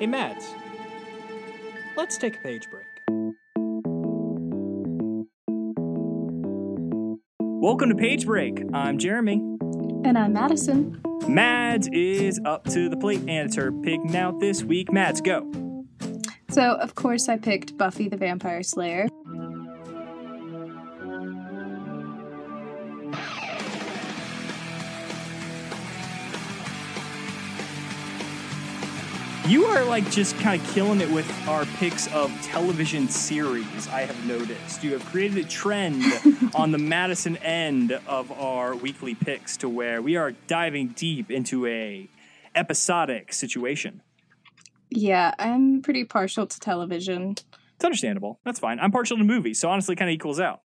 Hey, Mads. Let's take a page break. Welcome to Page Break. I'm Jeremy. And I'm Madison. Mads is up to the plate, and it's her pig out this week. Mads, go. So, of course, I picked Buffy the Vampire Slayer. You are like just kind of killing it with our picks of television series, I have noticed. You have created a trend on the Madison end of our weekly picks to where we are diving deep into a episodic situation. Yeah, I'm pretty partial to television. It's understandable. That's fine. I'm partial to movies, so honestly kind of equals out.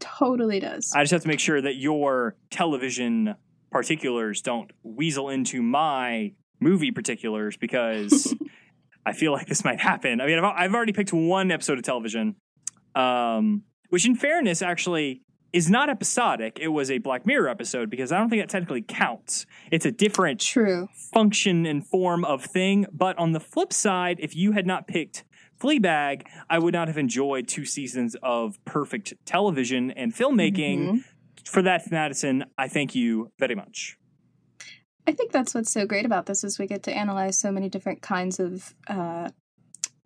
Totally does. I just have to make sure that your television particulars don't weasel into my movie particulars because I feel like this might happen. I mean, I've, I've already picked one episode of television, um, which, in fairness, actually is not episodic. It was a Black Mirror episode because I don't think that technically counts. It's a different True. function and form of thing. But on the flip side, if you had not picked Fleabag, I would not have enjoyed two seasons of perfect television and filmmaking. Mhm. For that, Madison, I thank you very much. I think that's what's so great about this is we get to analyze so many different kinds of uh,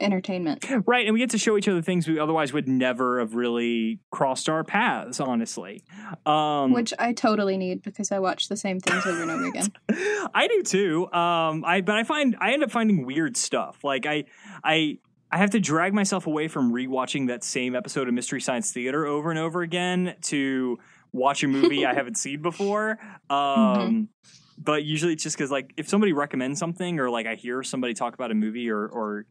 entertainment. Right, and we get to show each other things we otherwise would never have really crossed our paths, honestly. Um, Which I totally need because I watch the same things over and over again. I do too. Um, I but I find I end up finding weird stuff. Like I I I have to drag myself away from rewatching that same episode of Mystery Science Theater over and over again to watch a movie I haven't seen before. Um, But usually it's just because like if somebody recommends something or like I hear somebody talk about a movie or or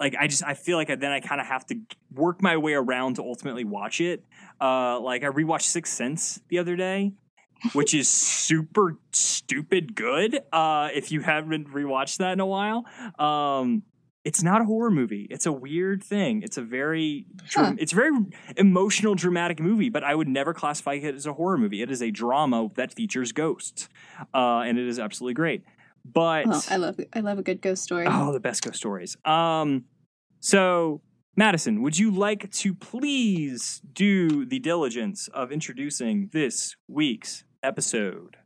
like I just I feel like I, then I kind of have to work my way around to ultimately watch it. Uh, like I rewatched Sixth Sense the other day, which is super stupid good. Uh, if you haven't rewatched that in a while, um, it's not a horror movie. It's a weird thing. It's a very Huh. it's a very emotional, dramatic movie. But I would never classify it as a horror movie. It is a drama that features ghosts, uh, and it is absolutely great. But I love I love a good ghost story. Oh, the best ghost stories. Um, so Madison, would you like to please do the diligence of introducing this week's episode?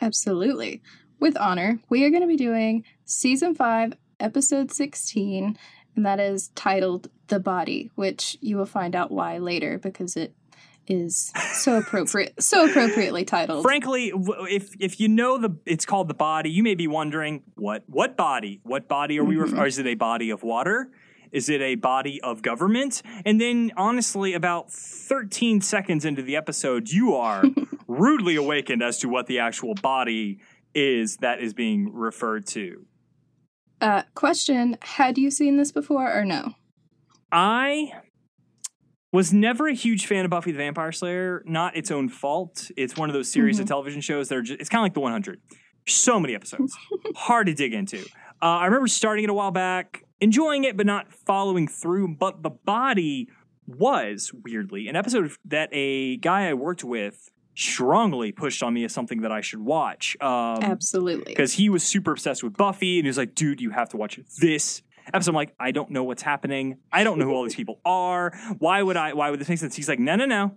Absolutely. With honor, we are going to be doing season 5, episode 16, and that is titled The Body, which you will find out why later because it is so appropriate so appropriately titled. Frankly, if if you know the it's called the body, you may be wondering what what body? What body are we? Ref- Mhm. or is it a body of water? Is it a body of government? And then, honestly, about 13 seconds into the episode, you are rudely awakened as to what the actual body is that is being referred to. Uh question, had you seen this before or no? I was never a huge fan of Buffy the Vampire Slayer. Not its own fault. It's one of those series of television shows that are just, it's kind of like the 100. So many episodes. Hard to dig into. Uh, I remember starting it a while back, enjoying it, but not following through. But The Body was, weirdly, an episode that a guy I worked with strongly pushed on me as something that I should watch. Um, Absolutely. because he was super obsessed with Buffy and he was like, dude, you have to watch this episode. I'm like, I don't know what's happening. I don't know who all these people are. Why would I? Why would this make sense? He's like, no, no, no.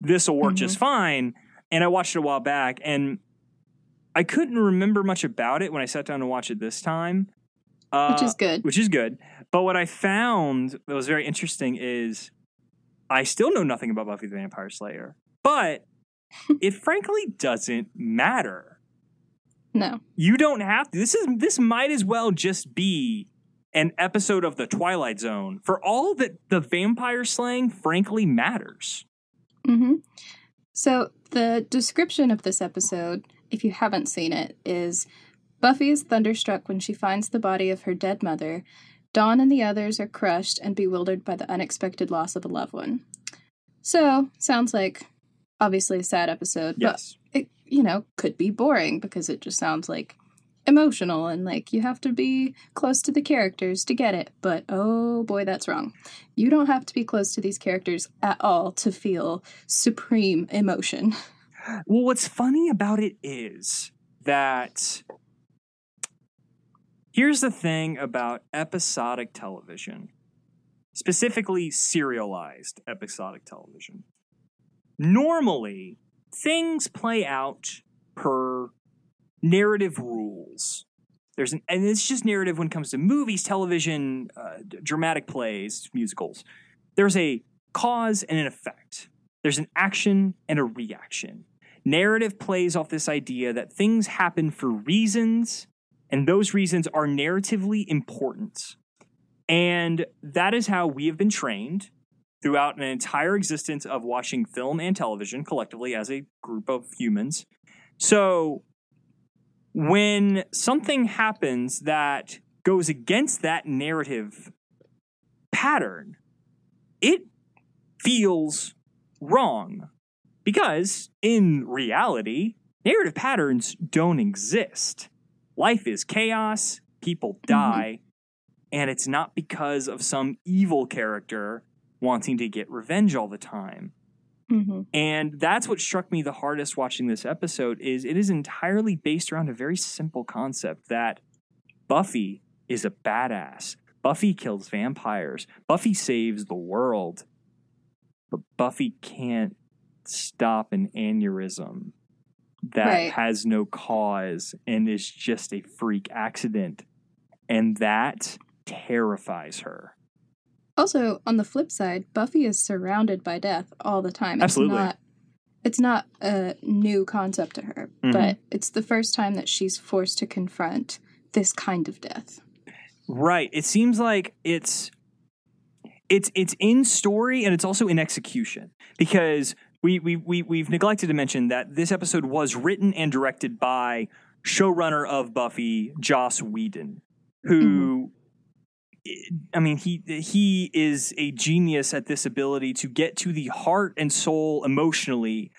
This will work just fine. And I watched it a while back and I couldn't remember much about it when I sat down to watch it this time. Uh, Which is good. Which is good. But what I found that was very interesting is I still know nothing about Buffy the Vampire Slayer, but it frankly doesn't matter No. you don't have to. This is this might as well just be an episode of the Twilight Zone for all that the vampire slang frankly matters. hmm So the description of this episode, if you haven't seen it, is Buffy is thunderstruck when she finds the body of her dead mother. Dawn and the others are crushed and bewildered by the unexpected loss of a loved one. So, sounds like obviously a sad episode, Yes. but it, you know, could be boring because it just sounds like emotional and like you have to be close to the characters to get it. But oh boy, that's wrong. You don't have to be close to these characters at all to feel supreme emotion. Well, what's funny about it is that Here's the thing about episodic television, specifically serialized episodic television. Normally, things play out per narrative rules. There's an, and it's just narrative when it comes to movies, television, uh, dramatic plays, musicals. There's a cause and an effect. There's an action and a reaction. Narrative plays off this idea that things happen for reasons, and those reasons are narratively important. And that is how we have been trained throughout an entire existence of watching film and television collectively as a group of humans. So when something happens that goes against that narrative pattern, it feels wrong because in reality, narrative patterns don't exist. Life is chaos, people mm-hmm. die, and it's not because of some evil character wanting to get revenge all the time. Mm-hmm. And that's what struck me the hardest watching this episode is it is entirely based around a very simple concept that Buffy is a badass. Buffy kills vampires. Buffy saves the world. But Buffy can't stop an aneurysm that Right. has no cause and is just a freak accident. And that terrifies her. Also, on the flip side, Buffy is surrounded by death all the time. It's Absolutely. Not, it's not a new concept to her, Mhm. but it's the first time that she's forced to confront this kind of death. Right. It seems like it's it's it's in story and it's also in execution because we we we we've neglected to mention that this episode was written and directed by showrunner of Buffy, Joss Whedon, who I mean he he is a genius at this ability to get to the heart and soul emotionally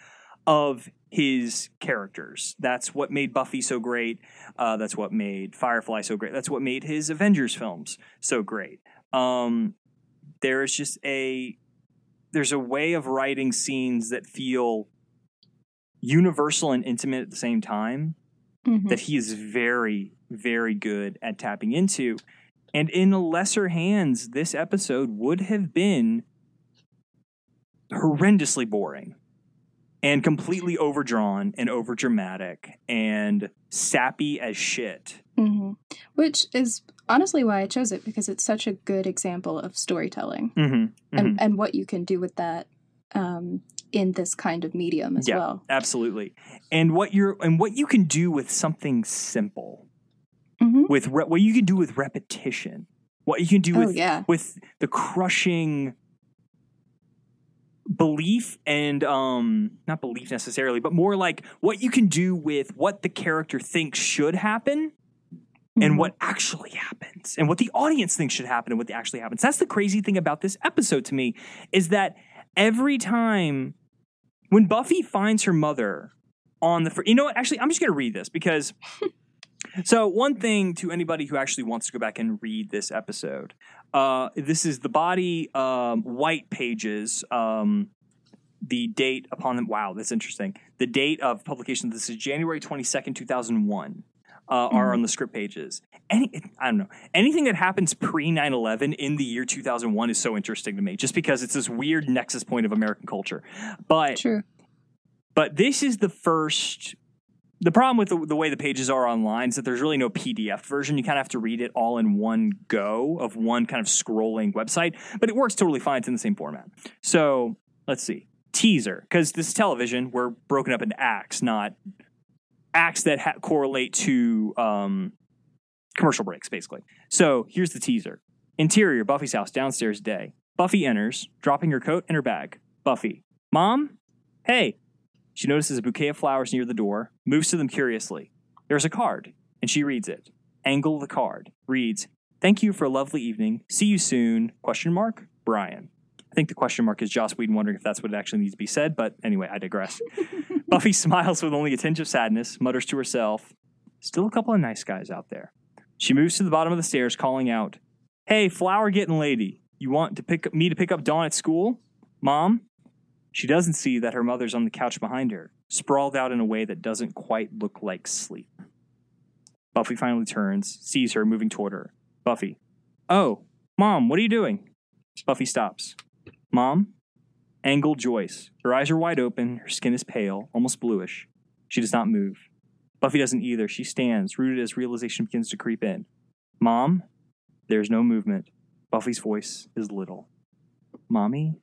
of his characters. That's what made Buffy so great. Uh, that's what made Firefly so great. That's what made his Avengers films so great. Um, there is just a there's a way of writing scenes that feel universal and intimate at the same time Mhm. that he is very very good at tapping into. And in lesser hands, this episode would have been horrendously boring and completely overdrawn and overdramatic and sappy as shit. Mhm. Which is honestly why I chose it because it's such a good example of storytelling Mm-hmm. and, and what you can do with that um, in this kind of medium as Yeah. well. Absolutely. And what you're and what you can do with something simple, Mhm. with re- what you can do with repetition, what you can do Oh, with yeah. with the crushing belief and um not belief necessarily but more like what you can do with what the character thinks should happen and Mhm. what actually happens and what the audience thinks should happen and what actually happens that's the crazy thing about this episode to me is that every time when buffy finds her mother on the fr- you know what actually i'm just going to read this because so one thing to anybody who actually wants to go back and read this episode uh, this is the body um, white pages um, the date upon them wow that's interesting the date of publication this is january 22nd 2001 uh, are Mhm. on the script pages any i don't know anything that happens pre 9-11 in the year 2001 is so interesting to me just because it's this weird nexus point of american culture but True. but this is the first the problem with the, the way the pages are online is that there's really no pdf version. You kind of have to read it all in one go of one kind of scrolling website but it works totally fine. It's in the same format. So let's see. Teaser because this is television. We're broken up into acts not acts that ha- correlate to um, commercial breaks basically. So here's the teaser. Interior buffy's house downstairs day. Buffy enters dropping her coat and her bag. Buffy mom? Hey she notices a bouquet of flowers near the door, moves to them curiously. There's a card, and she reads it. Angle the card reads, "Thank you for a lovely evening. See you soon." Question mark. Brian. I think the question mark is Joss Whedon wondering if that's what it actually needs to be said, but anyway, I digress. Buffy smiles with only a tinge of sadness, mutters to herself, "Still a couple of nice guys out there." She moves to the bottom of the stairs, calling out, "Hey, flower getting lady, you want to pick me to pick up Dawn at school, Mom?" She doesn't see that her mother's on the couch behind her, sprawled out in a way that doesn't quite look like sleep. Buffy finally turns, sees her moving toward her. Buffy, oh, mom, what are you doing? Buffy stops. Mom? Angle Joyce. Her eyes are wide open, her skin is pale, almost bluish. She does not move. Buffy doesn't either. She stands, rooted as realization begins to creep in. Mom? There's no movement. Buffy's voice is little. Mommy?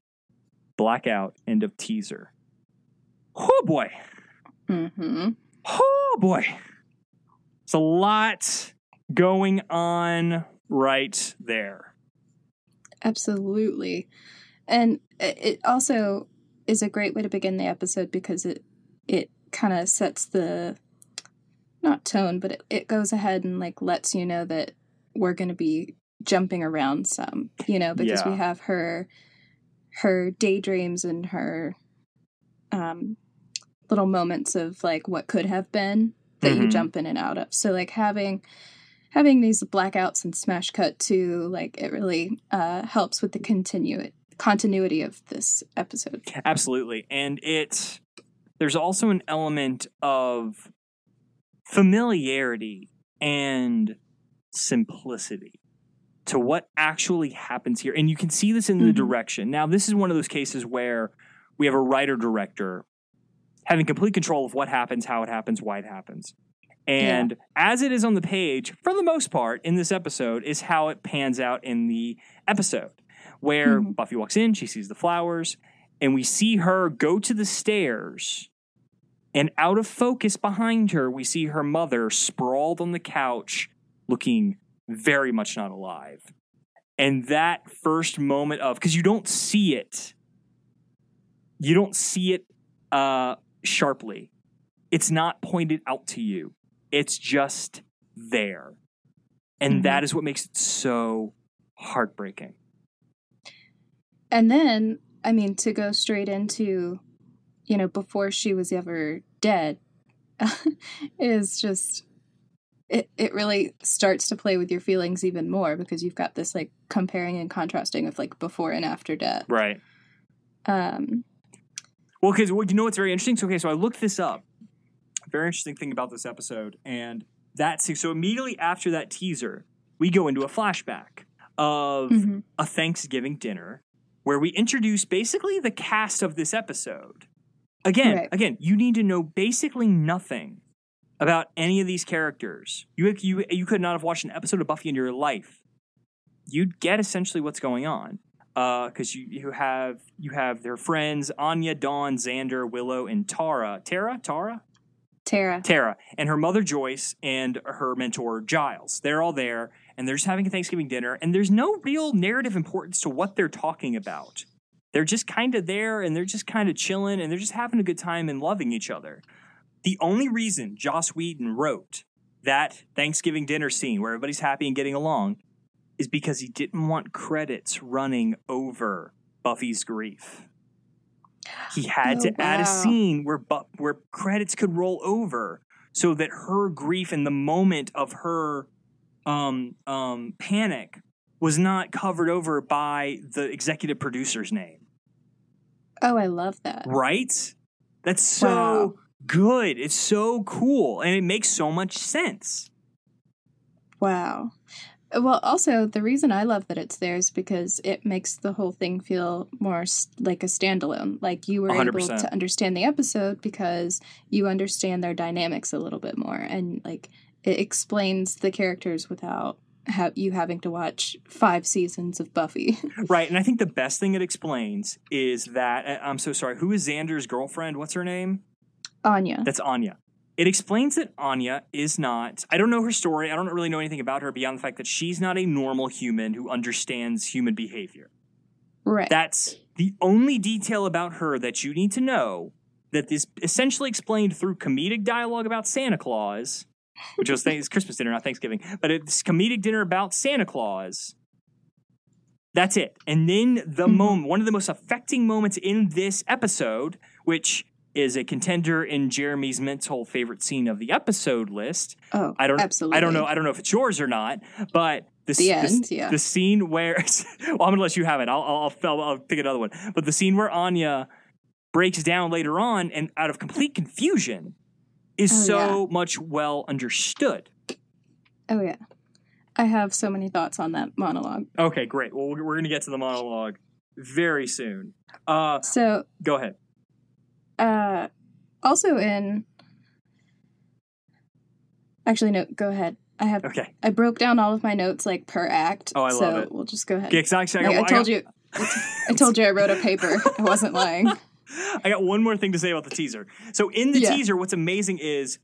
Blackout. End of teaser. Oh boy. Mm-hmm. Oh boy. It's a lot going on right there. Absolutely. And it also is a great way to begin the episode because it it kind of sets the not tone, but it, it goes ahead and like lets you know that we're going to be jumping around some, you know, because Yeah. we have her her daydreams and her um little moments of like what could have been that you Mhm. jump in and out of. So like having having these blackouts and smash cut to like it really uh helps with the continue continuity of this episode. Absolutely. And it there's also an element of familiarity and simplicity to what actually happens here. And you can see this in the Mhm. direction. Now, this is one of those cases where we have a writer director having complete control of what happens, how it happens, why it happens. And as it is on the page, for the most part, in this episode, is how it pans out in the episode, where Mhm. Buffy walks in, she sees the flowers, and we see her go to the stairs. And out of focus behind her, we see her mother sprawled on the couch, looking very much not alive. And that first moment of, because you don't see it, you don't see it uh, sharply. It's not pointed out to you, it's just there. And Mhm. that is what makes it so heartbreaking. And then, I mean, to go straight into, you know, before she was ever dead, is just it. It really starts to play with your feelings even more because you've got this like comparing and contrasting of like before and after death. Right. Um, Well, because well, you know what's very interesting. So, okay, so I looked this up. Very interesting thing about this episode, and that's so immediately after that teaser, we go into a flashback of mhm. a Thanksgiving dinner where we introduce basically the cast of this episode. Again, Right. again, you need to know basically nothing about any of these characters. You you you could not have watched an episode of Buffy in your life. You'd get essentially what's going on uh, because you you have you have their friends Anya, Dawn, Xander, Willow, and Tara. Tara, Tara, Tara. Tara, and her mother Joyce and her mentor Giles. They're all there and they're just having a Thanksgiving dinner, and there's no real narrative importance to what they're talking about. They're just kind of there and they're just kind of chilling and they're just having a good time and loving each other. The only reason Joss Whedon wrote that Thanksgiving dinner scene where everybody's happy and getting along is because he didn't want credits running over Buffy's grief. He had Oh, to add a scene where bu- where credits could roll over so that her grief and the moment of her um, um, panic was not covered over by the executive producer's name. Oh, I love that. Right? That's so Wow. Good. It's so cool. And it makes so much sense. Wow. Well, also the reason I love that it's there is because it makes the whole thing feel more like a standalone. Like you were able 100%. to understand the episode because you understand their dynamics a little bit more, and like it explains the characters without ha- you having to watch five seasons of Buffy. Right. And I think the best thing it explains is that I'm so sorry. Who is Xander's girlfriend? What's her name? Anya. That's Anya. It explains that Anya is not, I don't know her story. I don't really know anything about her beyond the fact that she's not a normal human who understands human behavior. Right. That's the only detail about her that you need to know that is essentially explained through comedic dialogue about Santa Claus, which was th- Christmas dinner, not Thanksgiving, but it's comedic dinner about Santa Claus. That's it. And then the Mhm. moment, one of the most affecting moments in this episode, which is a contender in Jeremy's mental favorite scene of the episode list. oh, I don't absolutely. I don't know I don't know if it's yours or not, but the, The end, s- yeah. the scene where well, I'm gonna let you have it. I'll, I'll I'll I'll pick another one. But the scene where Anya breaks down later on and out of complete confusion is Oh, so much well understood. Oh yeah. I have so many thoughts on that monologue. Okay, great. Well, we're going to get to the monologue very soon. Uh, So, go ahead. Uh also in Actually no, go ahead. I have Okay. I broke down all of my notes like per act. Oh, I so love it. we'll just go ahead. Okay, 'cause actually, I, Like, I told you I told you I wrote a paper. I wasn't lying. I got one more thing to say about the teaser. So in the Yeah. teaser, what's amazing is,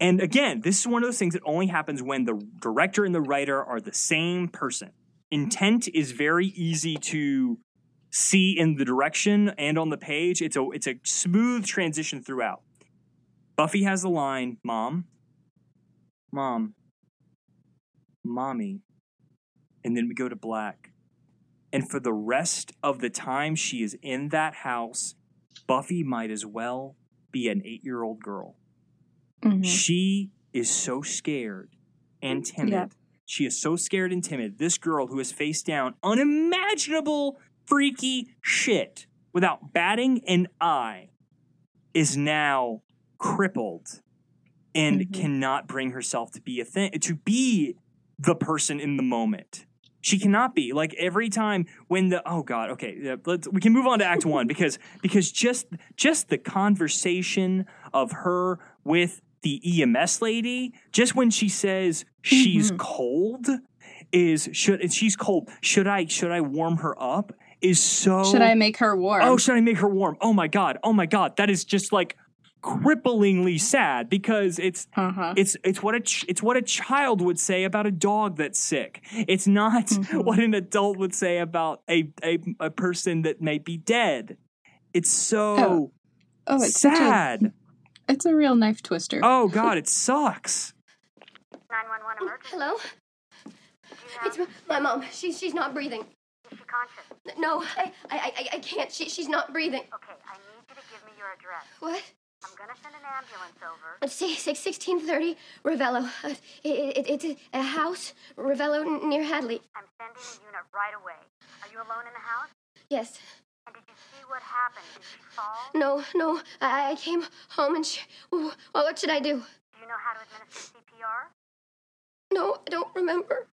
and again, this is one of those things that only happens when the director and the writer are the same person. Intent is very easy to see in the direction and on the page. It's a it's a smooth transition throughout. Buffy has the line, "Mom, mom, mommy," and then we go to black. And for the rest of the time she is in that house, Buffy might as well be an eight year old girl. Mhm. She is so scared and timid. Yeah. She is so scared and timid. This girl who has faced down unimaginable freaky shit without batting an eye is now crippled and Mhm. cannot bring herself to be a thing to be the person in the moment. She cannot be like every time when the oh god okay let's we can move on to act 1 because because just just the conversation of her with the EMS lady just when she says she's Mhm. cold is should she's cold should I should I warm her up is so Should I make her warm? Oh, should I make her warm? Oh my god. Oh my god. That is just like cripplingly sad because it's uh-huh. it's it's what a ch- it's what a child would say about a dog that's sick. It's not Mhm. what an adult would say about a a, a person that may be dead. It's so oh, it's such a sad. it's a real knife twister. Oh god, it sucks. 911 emergency. Hello? Do you have, It's m- my mom. She's she's not breathing. Is she conscious? No, I I I, I can't. She she's not breathing. Okay, I need you to give me your address. What? I'm gonna send an ambulance over. Six sixteen thirty Revello. Uh, it, it, it's a house, Revello near Hadley. I'm sending a unit right away. Are you alone in the house? Yes. And did you see what happened? Did she fall? No, no. I, I came home and she. Well, what should I do? Do you know how to administer CPR? No, I don't remember.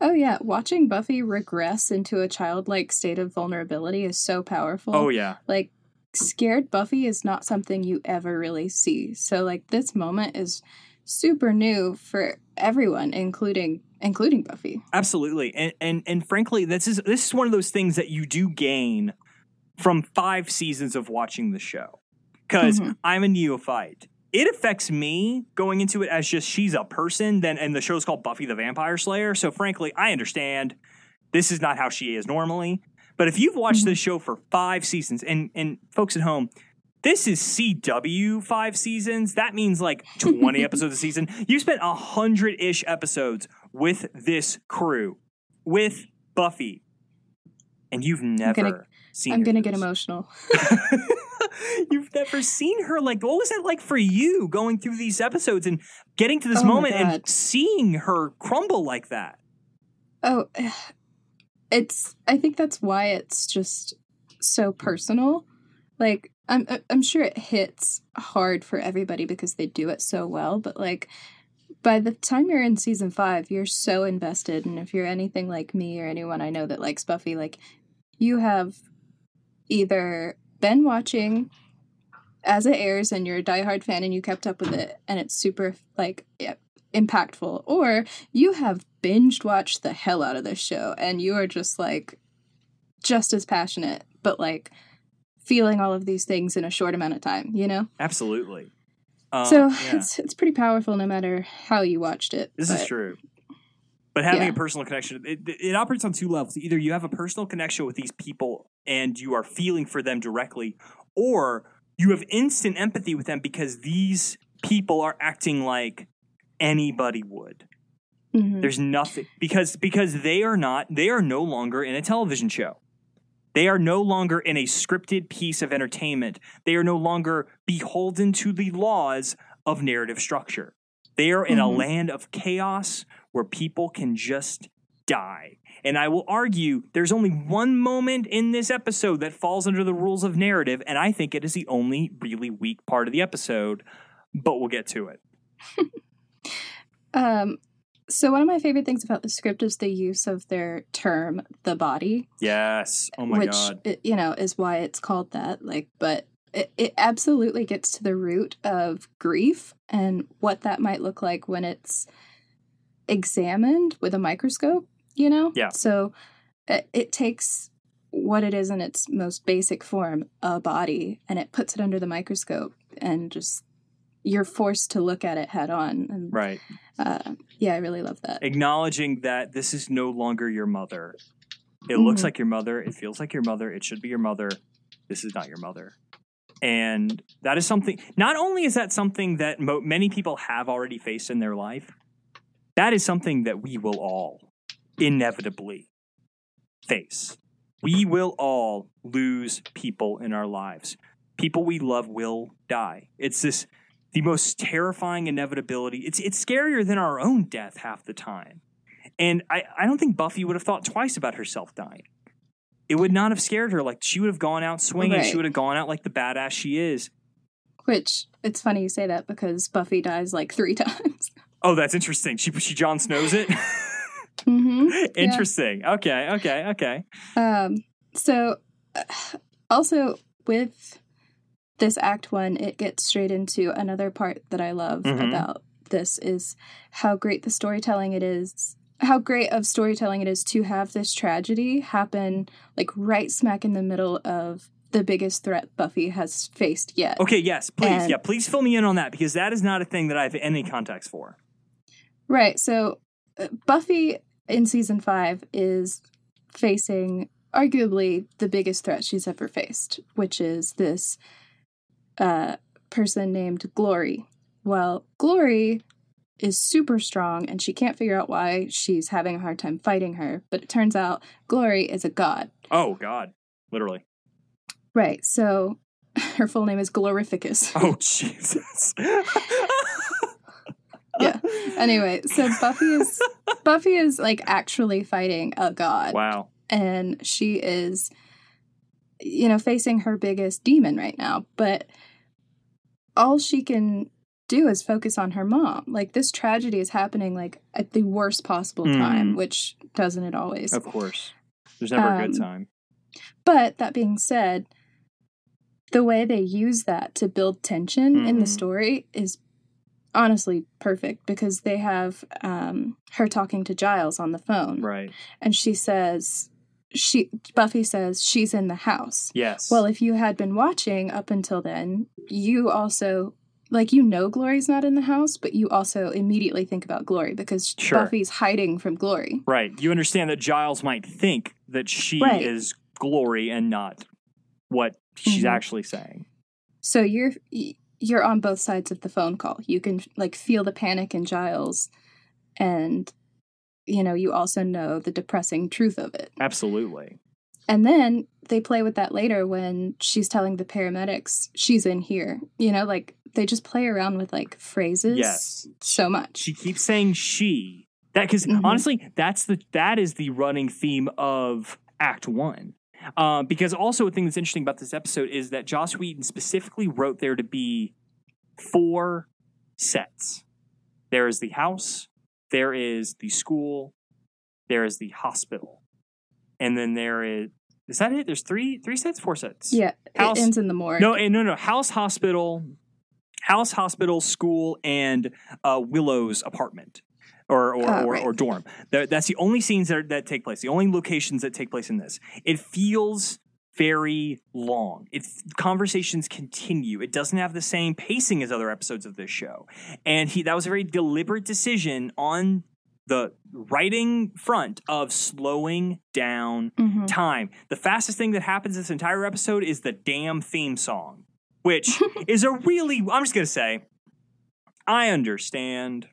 Oh yeah, watching Buffy regress into a childlike state of vulnerability is so powerful. Oh yeah. Like scared Buffy is not something you ever really see. So like this moment is super new for everyone including including Buffy. Absolutely. And and and frankly, this is this is one of those things that you do gain from 5 seasons of watching the show. because Mhm. I'm a neophyte. It affects me going into it as just she's a person. Then, and the show's called Buffy the Vampire Slayer. So, frankly, I understand this is not how she is normally. But if you've watched this mm-hmm. show for five seasons, and and folks at home, this is CW five seasons. That means like 20 episodes a season. You spent a hundred ish episodes with this crew, with Buffy, and you've never gonna- seen. I'm gonna get emotional. You've never seen her like what was that like for you going through these episodes and getting to this Oh moment and seeing her crumble like that? Oh, it's. I think that's why it's just so personal. Like I'm, I'm sure it hits hard for everybody because they do it so well. But like, by the time you're in season five, you're so invested, and if you're anything like me or anyone I know that likes Buffy, like, you have either been watching as it airs and you're a diehard fan and you kept up with it and it's super like yeah, impactful or you have binged watched the hell out of this show and you are just like just as passionate but like feeling all of these things in a short amount of time you know Absolutely. Um, so yeah, it's it's pretty powerful no matter how you watched it this is true. But having Yeah. a personal connection, it, it operates on two levels. Either you have a personal connection with these people and you are feeling for them directly, or you have instant empathy with them because these people are acting like anybody would. Mhm. There's nothing because because they are not they are no longer in a television show. They are no longer in a scripted piece of entertainment. They are no longer beholden to the laws of narrative structure. They are in a Mhm. land of chaos where people can just die. And I will argue there's only one moment in this episode that falls under the rules of narrative, and I think it is the only really weak part of the episode, but we'll get to it. Um, So one of my favorite things about the script is the use of their term, the body, Yes. Oh my which god. you know is why it's called that. Like, but it, it absolutely gets to the root of grief and what that might look like when it's examined with a microscope. You know. Yeah. So it, it takes what it is in its most basic form, a body, and it puts it under the microscope and just you're forced to look at it head on. And Right. uh, yeah, I really love that. Acknowledging that this is no longer your mother. It looks Mhm. like your mother. It feels like your mother. It should be your mother. This is not your mother. And that is something, not only is that something that mo- many people have already faced in their life, that is something that we will all inevitably face. We will all lose people in our lives. People we love will die. It's this the most terrifying inevitability. It's it's scarier than our own death half the time. And I, I don't think Buffy would have thought twice about herself dying. It would not have scared her. Like she would have gone out swinging. She would have gone out like the badass she is. Which it's funny you say that because Buffy dies like three times. Oh, that's interesting. She she Jon Snows it. hmm interesting. Okay, okay, okay. Um, so, uh, also with this act one, it gets straight into another part that I love Mhm. about this is how great the storytelling it is. How great of storytelling it is to have this tragedy happen like right smack in the middle of the biggest threat Buffy has faced yet. Okay, yes, please. And- yeah, please fill me in on that because that is not a thing that I have any context for. Right. So uh, Buffy in season five is facing arguably the biggest threat she's ever faced, which is this uh, person named Glory. Well, Glory is super strong and she can't figure out why she's having a hard time fighting her, but it turns out Glory is a god. Oh God, literally. Right. So her full name is Glorificus. Oh Jesus. Yeah. Anyway, so Buffy is Buffy is like actually fighting a god. wow. and she is you know facing her biggest demon right now but all she can do is focus on her mom like this tragedy is happening like at the worst possible time Mhm. which doesn't it always Of course. There's never a good Um, time. but that being said the way they use that to build tension in the Mhm. story is honestly perfect because they have um, her talking to giles on the phone Right. and she says she Buffy says she's in the house. Yes. Well, if you had been watching up until then, you also like you know Glory's not in the house, but you also immediately think about Glory because Sure. Buffy's hiding from Glory. right. You understand that Giles might think that she Right. is glory and not what she's Mhm. actually saying. So you're you're on both sides of the phone call. You can like feel the panic in Giles and you know, you also know the depressing truth of it. Absolutely. And then they play with that later when she's telling the paramedics she's in here. You know, like they just play around with like phrases Yes. so much. She keeps saying she. That because Mhm. honestly, that's the that is the running theme of Act One. Uh, because also a thing that's interesting about this episode is that Joss Whedon specifically wrote there to be four sets. There is the house, there is the school, there is the hospital, and then there is is that it? There's three three sets, four sets. yeah, House- it ends in the morgue. No, no, no. House, hospital, house, hospital, school, and uh, Willow's apartment or or, Oh, or, right. or dorm. That's the only scenes that, that take place. The only locations that take place in this. It feels very long. It conversations continue. It doesn't have the same pacing as other episodes of this show, and he that was a very deliberate decision on the writing front of slowing down Mhm. time. The fastest thing that happens this entire episode is the damn theme song, which is a really, I'm just going to say, I understand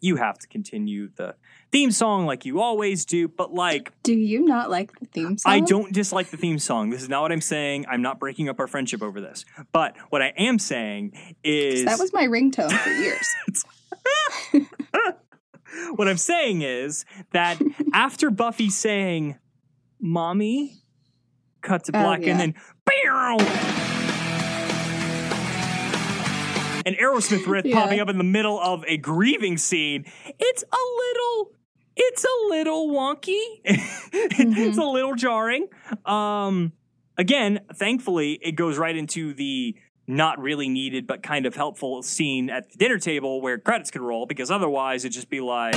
you have to continue the theme song like you always do, but like, Do you not like the theme song? I don't dislike the theme song. This is not what I'm saying. I'm not breaking up our friendship over this. But what I am saying is That was my ringtone for years. what I'm saying is that after Buffy saying, Mommy, cut to Oh, black, yeah. and then, "Pew!" And Aerosmith riff Yeah. popping up in the middle of a grieving scene. It's a little, it's a little wonky. it's a little jarring. Um, again, thankfully, it goes right into the not really needed but kind of helpful scene at the dinner table where credits could roll because otherwise it'd just be like.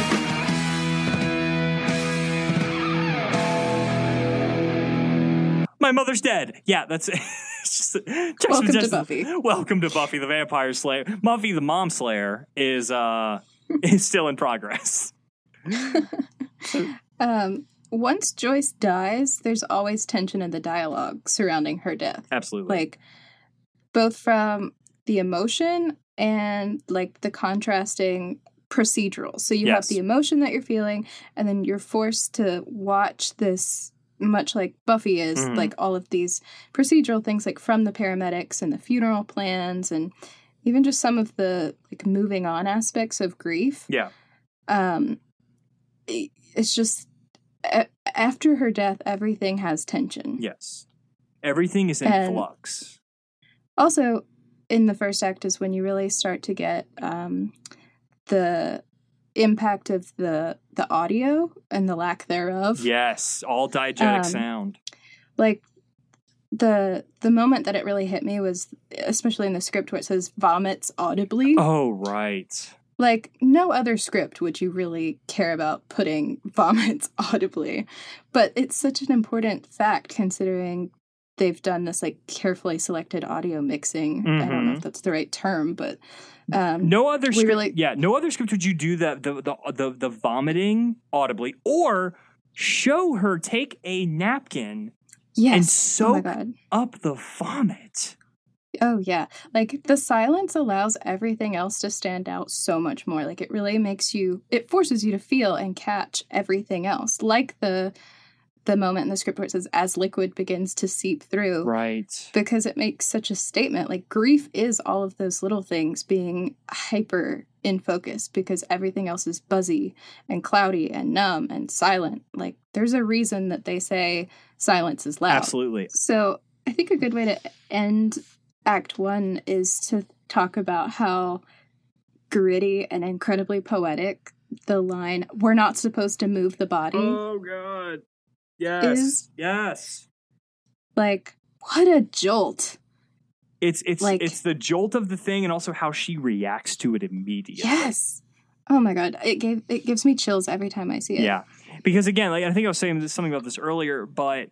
My mother's dead. Yeah, that's it's just, Welcome to Buffy. Welcome to Buffy the Vampire Slayer. Buffy the Mom Slayer is uh is still in progress. Um, once Joyce dies, there's always tension in the dialogue surrounding her death. Absolutely. Like, both from the emotion and like the contrasting procedural. So you Yes. have the emotion that you're feeling, and then you're forced to watch this, much like Buffy is, Mhm. like all of these procedural things, like from the paramedics and the funeral plans, and even just some of the like moving on aspects of grief. yeah. Um, it- it's just a- after her death, everything has tension. Yes. Everything is in And- flux. Also, in the first act is when you really start to get um, the impact of the the audio and the lack thereof. Yes. All diegetic Um, sound. Like the the moment that it really hit me was especially in the script where it says vomits audibly. Oh right. Like no other script would you really care about putting vomits audibly. But it's such an important fact considering they've done this like carefully selected audio mixing. I don't know if that's the right term, but um No other script, really- yeah, no other script would you do that the, the the the vomiting audibly or show her take a napkin yes. oh my soak- god. up the vomit. Oh yeah. Like the silence allows everything else to stand out so much more. Like it really makes you it forces you to feel and catch everything else. Like the the moment in the script where it says as liquid begins to seep through. Right. because it makes such a statement. Like grief is all of those little things being hyper in focus because everything else is buzzy and cloudy and numb and silent. Like there's a reason that they say silence is loud. Absolutely. So I think a good way to end Act One is to talk about how gritty and incredibly poetic the line "We're not supposed to move the body." Oh god. Yes. Is- yes. Like what a jolt! It's it's Like- it's the jolt of the thing and also how she reacts to it immediately. Yes. Oh my god, it gave it gives me chills every time I see it. Yeah, because again, like I think I was saying something about this earlier, but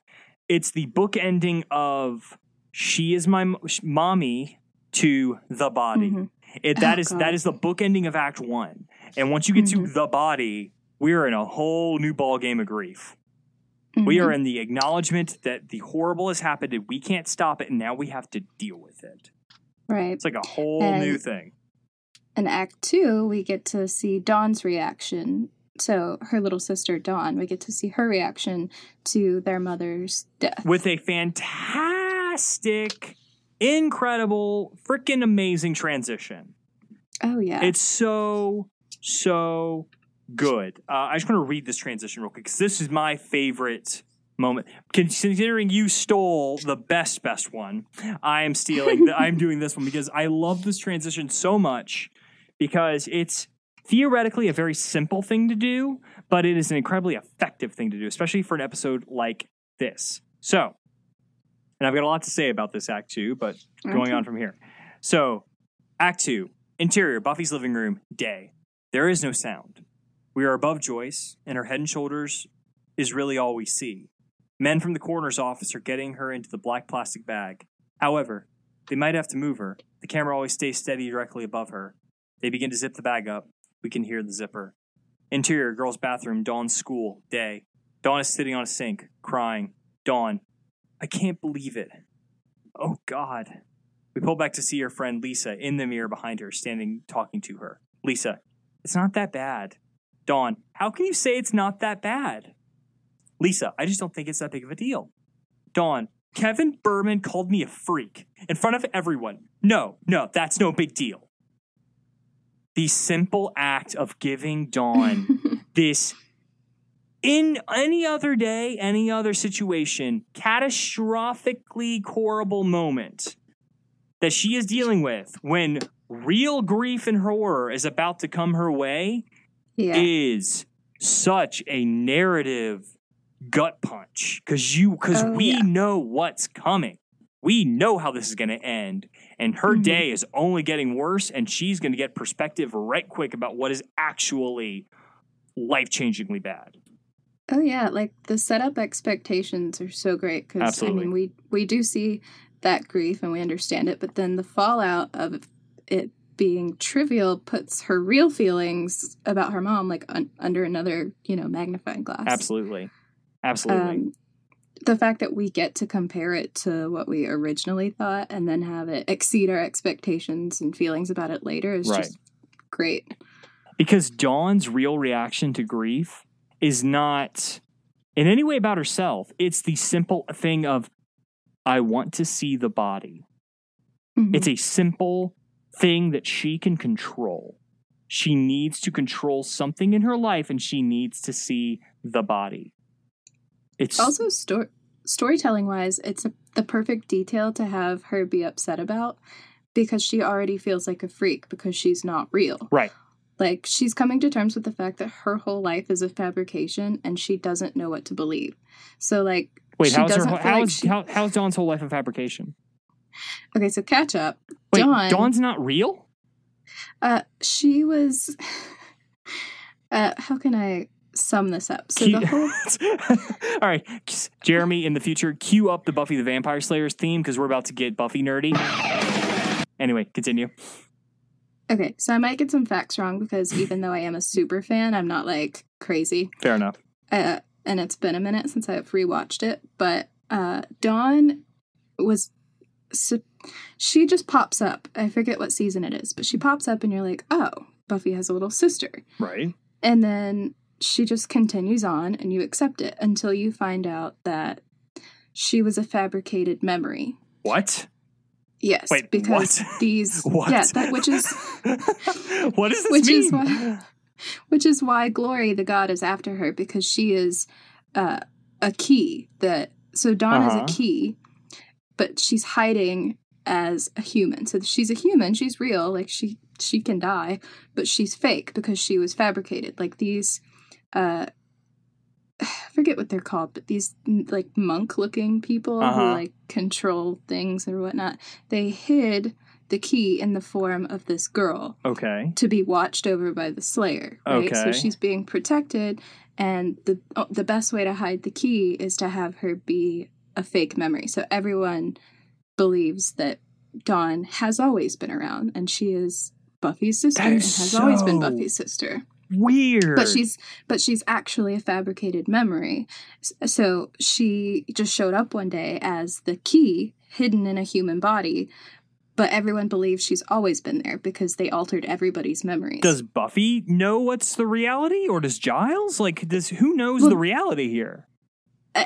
it's the book ending of she is my mo- mommy to the body. Mhm. It that Oh, is that is the book ending of Act One, and once you get to Mhm. the body, we're in a whole new ball game of grief. We Mhm. are in the acknowledgement that the horrible has happened and we can't stop it, and now we have to deal with it. right. It's like a whole And- new thing. In Act Two, we get to see Dawn's reaction. So her little sister Dawn, we get to see her reaction to their mother's death. with a fantastic, incredible, freaking amazing transition. Oh yeah. It's so, so good. Uh, I just want to read this transition real quick because this is my favorite moment. Considering you stole the best, best one, I am stealing. the, I'm doing this one because I love this transition so much because it's theoretically a very simple thing to do, but it is an incredibly effective thing to do, especially for an episode like this. So, and I've got a lot to say about this act two, but going Okay. on from here. So, Act two, interior, Buffy's living room, day. There is no sound. We are above Joyce, and her head and shoulders is really all we see. Men from the coroner's office are getting her into the black plastic bag. However, they might have to move her. The camera always stays steady directly above her. They begin to zip the bag up. We can hear the zipper. Interior, girls' bathroom, Dawn's school, day. Dawn is sitting on a sink, crying. Dawn, I can't believe it. Oh, God. We pull back to see her friend Lisa in the mirror behind her, standing talking to her. Lisa, it's not that bad. Dawn, how can you say it's not that bad? Lisa, I just don't think it's that big of a deal. Dawn, Kevin Berman called me a freak in front of everyone. No, no, that's no big deal. The simple act of giving Dawn this in any other day, any other situation, catastrophically horrible moment that she is dealing with when real grief and horror is about to come her way Yeah. is such a narrative gut punch because you because Oh, we yeah. know what's coming we know how this is going to end and her Mhm. day is only getting worse and she's going to get perspective right quick about what is actually life-changingly bad Oh yeah, like the setup expectations are so great because I mean we we do see that grief and we understand it, but then the fallout of it being trivial puts her real feelings about her mom like un- under another you know magnifying glass. absolutely absolutely Um, the fact that we get to compare it to what we originally thought and then have it exceed our expectations and feelings about it later is Right. just great. because Dawn's real reaction to grief is not in any way about herself. It's the simple thing of, I want to see the body. Mhm. It's a simple thing that she can control. She needs to control something in her life and she needs to see the body. It's also sto- storytelling wise it's a, the perfect detail to have her be upset about because she already feels like a freak because she's not real right. like she's coming to terms with the fact that her whole life is a fabrication and she doesn't know what to believe so like Wait, how's her whole- feel how like is she- how, how's Dawn's whole life a fabrication? Okay so catch up Wait, Dawn- Dawn's not real? uh she was uh how can i sum this up so the whole All right, Jeremy, in the future, cue up the Buffy the Vampire Slayers theme because we're about to get Buffy nerdy. Anyway, continue. okay so i might get some facts wrong because even though i am a super fan i'm not like crazy Fair enough. uh, and it's been a minute since I've rewatched it, but uh, Dawn was. So, she just pops up. I forget what season it is, but she pops up, and you're like, oh, Buffy has a little sister. Right. And then she just continues on, and you accept it until you find out that she was a fabricated memory. What? Yes, Wait, because what? these. What? Yeah, that, which is what does this Which mean? is why- which is why Glory, the god, is after her because she is uh, a key that. So Dawn Uh-huh. is a key, but she's hiding as a human. So she's a human. She's real. Like she she can die, but she's fake because she was fabricated. Like these. Uh, I forget what they're called, but these like monk looking people Uh-huh. who like control things or whatnot. They hid the key in the form of this girl okay. to be watched over by the Slayer. Right? So she's being protected, and the oh, the best way to hide the key is to have her be a fake memory. So everyone believes that Dawn has always been around, and she is Buffy's sister, and has always been Buffy's sister. Weird. But she's but she's actually a fabricated memory. So she just showed up one day as the key hidden in a human body. But everyone believes she's always been there because they altered everybody's memories. Does Buffy know what's the reality, or does Giles? Like, does who knows Well- the reality here?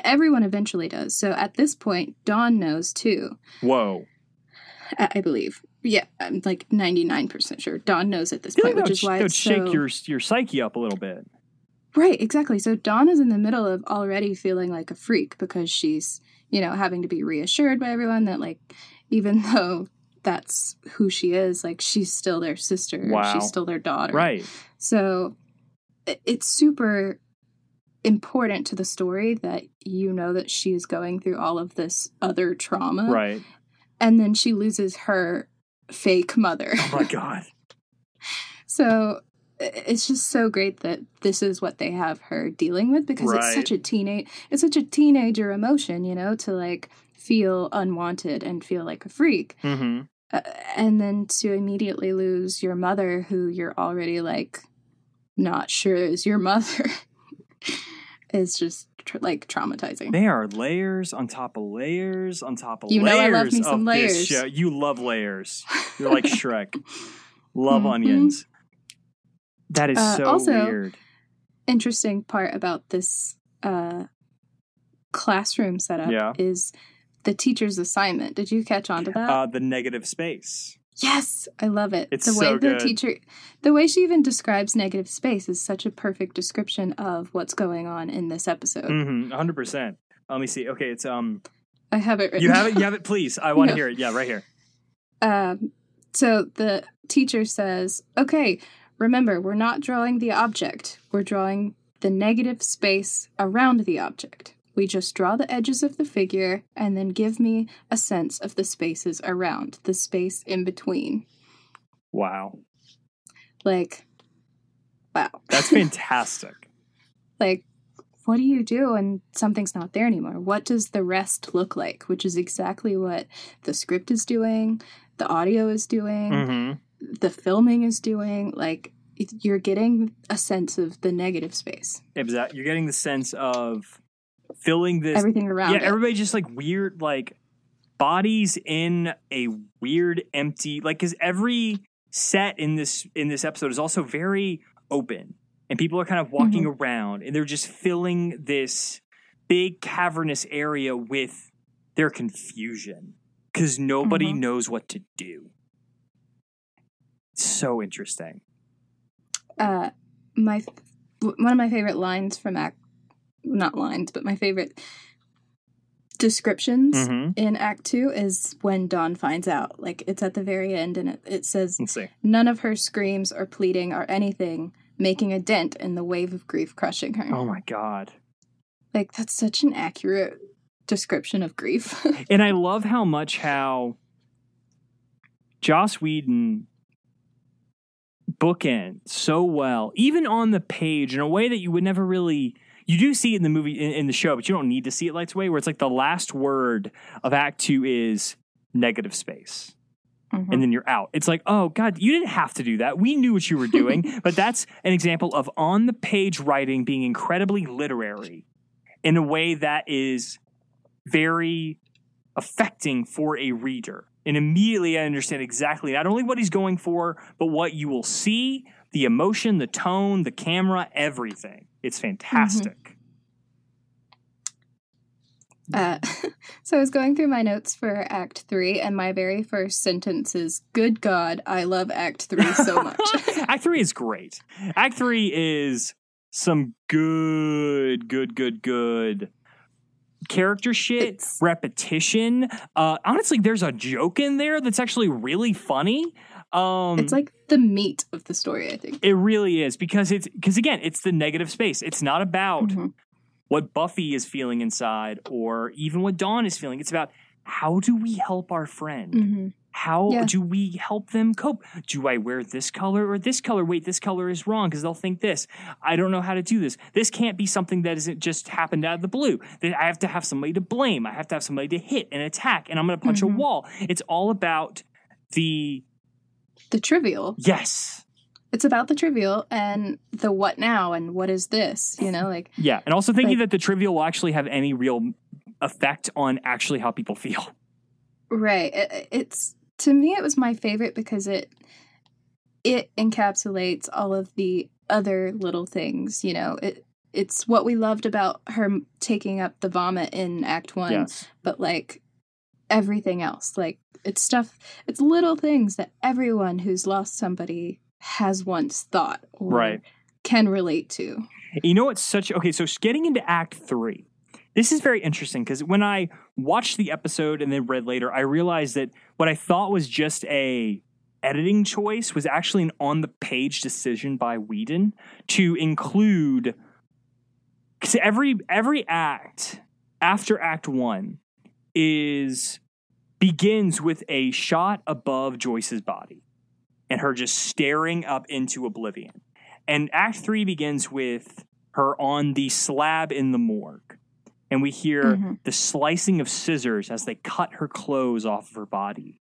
Everyone eventually does. So at this point, Dawn knows too. Whoa. I, I believe. Yeah, I'm like 99% sure. Dawn knows at this point, which is why it's shake so... your your psyche up a little bit. Right, exactly. So Dawn is in the middle of already feeling like a freak because she's, you know, having to be reassured by everyone that, like, even though that's who she is, like, she's still their sister. Wow. She's still their daughter. Right. So it's super important to the story that you know that she is going through all of this other trauma. Right. And then she loses her fake mother. Oh my god. So it's just so great that this is what they have her dealing with because Right. it's such a teenage it's such a teenager emotion, you know, to like feel unwanted and feel like a freak. hmm Uh, and then to immediately lose your mother who you're already like not sure is your mother is just tr- like traumatizing. They are layers on top of layers on top of You know I layers love me some of layers. this show. You love layers. You're like Shrek. Love Mhm. onions. That is Uh, so also- weird. Interesting part about this uh classroom setup Yeah. is the teacher's assignment. Did you catch on to that? Uh, the negative space. Yes, I love it. It's the way so the teacher, the way she even describes negative space is such a perfect description of what's going on in this episode. Mm-hmm. 100%. Let me see. Okay, it's um I have it. You have it you have it please. I want to No. hear it. Yeah, right here. Um, So the teacher says, okay, remember, we're not drawing the object, we're drawing the negative space around the object. We just draw the edges of the figure and then give me a sense of the spaces around, the space in between. Wow. Like, wow. That's fantastic. like, what do you do when something's not there anymore? What does the rest look like? Which is exactly what the script is doing, the audio is doing, hmm the filming is doing. Like, you're getting a sense of the negative space, Exactly. You're getting the sense of filling this. everything around yeah, it. everybody just like weird, like bodies in a weird, empty. Like, because every set in this in this episode is also very open, and people are kind of walking around, and they're just filling this big cavernous area with their confusion because nobody Mhm. knows what to do. So interesting. uh my one of my favorite lines from act not lines but my favorite descriptions Mm-hmm. in act 2 is when dawn finds out like it's at the very end and it, it says none of her screams or pleading or anything making a dent in the wave of grief crushing her Oh my god. like that's such an accurate description of grief And I love how much how Joss Whedon bookend so well, even on the page in a way that you would never really. You do see it in the movie in, in the show, but you don't need to see it lights away. Where it's like the last word of Act Two is negative space, Mhm. and then you're out. It's like, oh god, you didn't have to do that. We knew what you were doing, but that's an example of on the page writing being incredibly literary in a way that is very affecting for a reader. And immediately I understand exactly not only what he's going for, but what you will see, the emotion, the tone, the camera, everything. It's fantastic. Uh, so I was going through my notes for Act Three, and my very first sentence is, "Good God, I love Act Three so much." Act three is great. Act three is some good, good, good, good character shit, It's- repetition. Uh, honestly, there's a joke in there that's actually really funny. Um, it's like the meat of the story, I think. It really is because it's because again, it's the negative space. It's not about Mhm. what Buffy is feeling inside or even what Dawn is feeling. It's about how do we help our friend? Mhm. How Yeah. do we help them cope? Do I wear this color or this color? Wait, this color is wrong because they'll think this. I don't know how to do this. This can't be something that isn't just happened out of the blue. That I have to have somebody to blame. I have to have somebody to hit and attack, and I'm going to punch Mhm. a wall. It's all about the The trivial. yes. It's about the trivial and the what now and what is this? You know, like Yeah, and also thinking Like- that the trivial will actually have any real effect on actually how people feel. right. It, it's to me, it was my favorite because it it encapsulates all of the other little things. You know, it it's what we loved about her taking up the vomit in Act One. Yes. but like everything else like it's stuff it's little things that everyone who's lost somebody has once thought or Right. can relate to You know what's such okay, so getting into act 3. This is very interesting because when I watched the episode and then read later, I realized that what I thought was just a editing choice was actually an on the page decision by Whedon to include cuz every every act after act 1 is begins with a shot above Joyce's body and her just staring up into oblivion. And Act Three begins with her on the slab in the morgue. And we hear Mhm. the slicing of scissors as they cut her clothes off of her body.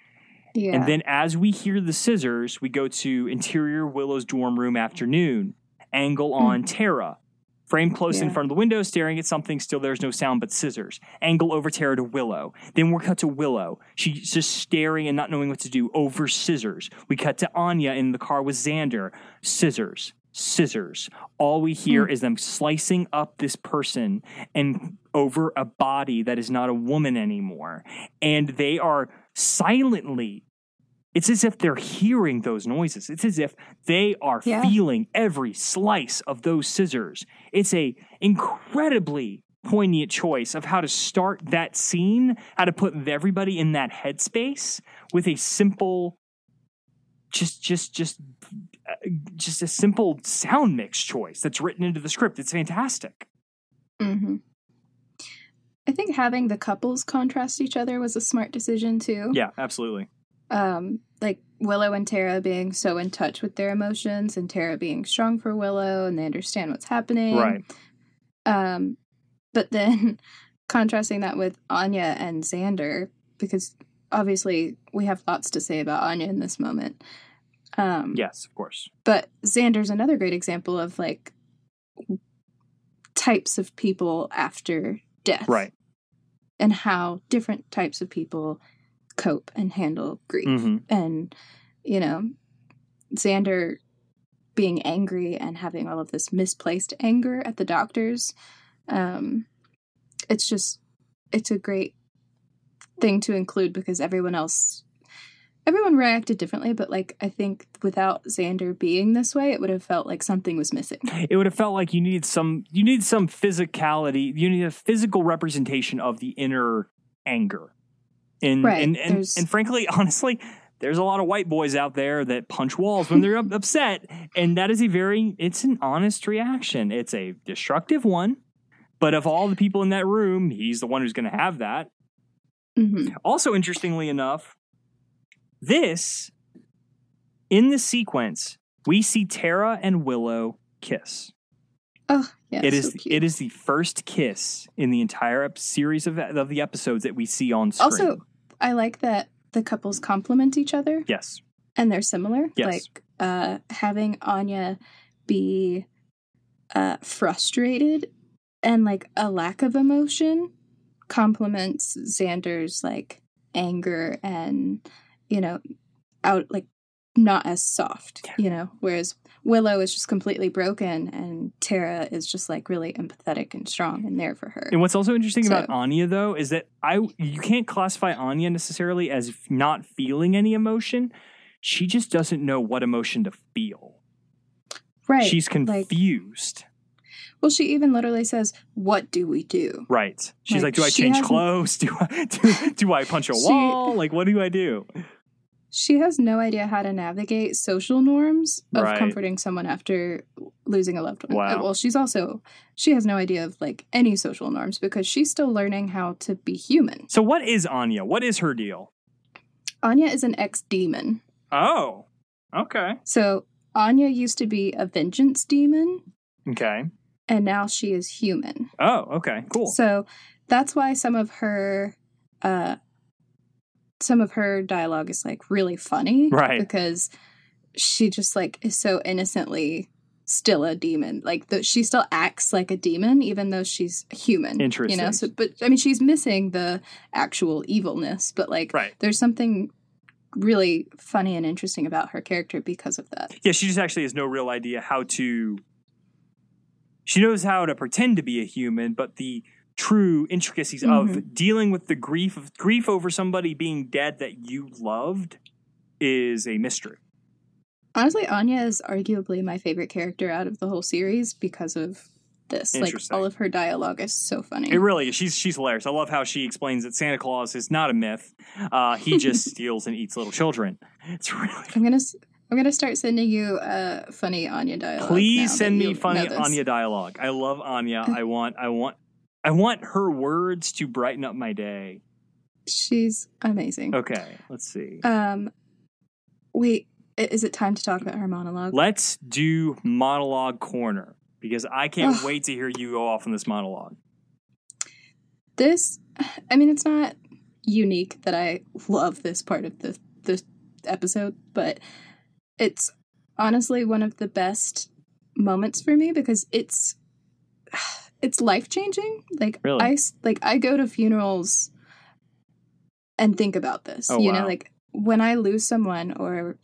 yeah And then as we hear the scissors, we go to interior Willow's dorm room afternoon, angle on Tara. Frame close in front of the window, staring at something, still there's no sound but scissors. Angle over Tara to Willow. Then we're cut to Willow. She's just staring and not knowing what to do over scissors. We cut to Anya in the car with Xander. Scissors. Scissors. All we hear hmm. is them slicing up this person and over a body that is not a woman anymore. And they are silently it's as if they're hearing those noises. It's as if they are Yeah. feeling every slice of those scissors. It's a incredibly poignant choice of how to start that scene, how to put everybody in that headspace with a simple just just just uh, just a simple sound mix choice that's written into the script. It's fantastic. hmm I think having the couples contrast each other was a smart decision too. Yeah, absolutely. Um, like Willow and Tara being so in touch with their emotions, and Tara being strong for Willow, and they understand what's happening. Right. Um, but then contrasting that with Anya and Xander, because obviously we have lots to say about Anya in this moment. Um, Yes, of course. But Xander's another great example of like types of people after death. Right. And how different types of people cope and handle grief. hmm And, you know, Xander being angry and having all of this misplaced anger at the doctors. Um, it's just, it's a great thing to include because everyone else, everyone reacted differently. But like, I think without Xander being this way, it would have felt like something was missing. It would have felt like you needed some you need some physicality. You need a physical representation of the inner anger. And Right, and and, there's- and frankly, honestly, there's a lot of white boys out there that punch walls when they're upset, and that is a very it's an honest reaction. It's a destructive one, but of all the people in that room, he's the one who's going to have that. hmm Also, interestingly enough, this in the sequence we see Tara and Willow kiss. Oh, yeah. it so is cute. it is the first kiss in the entire ep- series of, of the episodes that we see on screen. Also, I like that the couples complement each other. yes, and they're similar. Yes. Like uh, having Anya be uh, frustrated and like a lack of emotion complements Xander's like anger and you know out like not as soft. You know, whereas Willow is just completely broken and Tara is just like really empathetic and strong and there for her. and what's also interesting about Anya though is that I you can't classify Anya necessarily as not feeling any emotion. She just doesn't know what emotion to feel. right. She's like- confused. well, she even literally says, "What do we do?" right. She's like, like, do I change clothes? Do I do, do I punch a She- wall? Like what do I do? She has no idea how to navigate social norms of Right. comforting someone after losing a loved one. Wow. Well, she's also she has no idea of like any social norms because she's still learning how to be human. So what is Anya? What is her deal? Anya is an ex-demon. Oh. Okay. So Anya used to be a vengeance demon Okay. and now she is human. Oh, okay. Cool. So that's why some of her uh some of her dialogue is like really funny. Right. Because she just like is so innocently still a demon. Like the, she still acts like a demon even though she's human. Interesting. You know, so but I mean she's missing the actual evilness, but like Right. there's something really funny and interesting about her character because of that. Yeah, she just actually has no real idea how to. She knows how to pretend to be a human, but the true intricacies of dealing with the grief of grief over somebody being dead that you loved is a mystery. Honestly, Anya is arguably my favorite character out of the whole series because of this. Like all of her dialogue is so funny. It really is. She's she's hilarious. I love how she explains that Santa Claus is not a myth. Uh, he just steals and eats little children. It's really. I'm gonna s- I'm gonna start sending you uh funny Anya dialogue. Please send me funny. Anya dialogue. I love Anya. I want I want I want her words to brighten up my day. She's amazing. Okay, let's see. Um, wait, is it time to talk about her monologue? Let's do monologue corner because I can't Ugh. wait to hear you go off on this monologue. this, I mean, it's not unique that I love this part of the this episode, but it's honestly one of the best moments for me because it's it's life changing. Like Really? I like I go to funerals and think about this. Oh, you wow. know, like when I lose someone or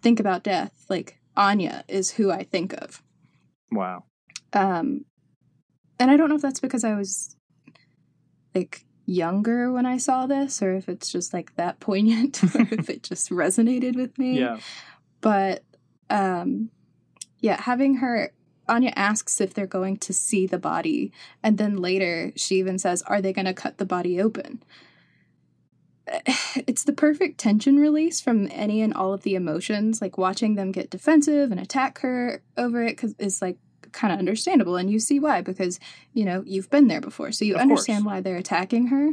think about death, like Anya is who I think of. Wow. Um, and I don't know if that's because I was like younger when I saw this, or if it's just like that poignant, or if it just resonated with me. Yeah. But um, yeah, having her. Anya asks if they're going to see the body, and then later she even says, "Are they going to cut the body open?" it's the perfect tension release from any and all of the emotions. Like watching them get defensive and attack her over it cause is like kind of understandable, and you see why because you know you've been there before, so you Of understand course. why they're attacking her.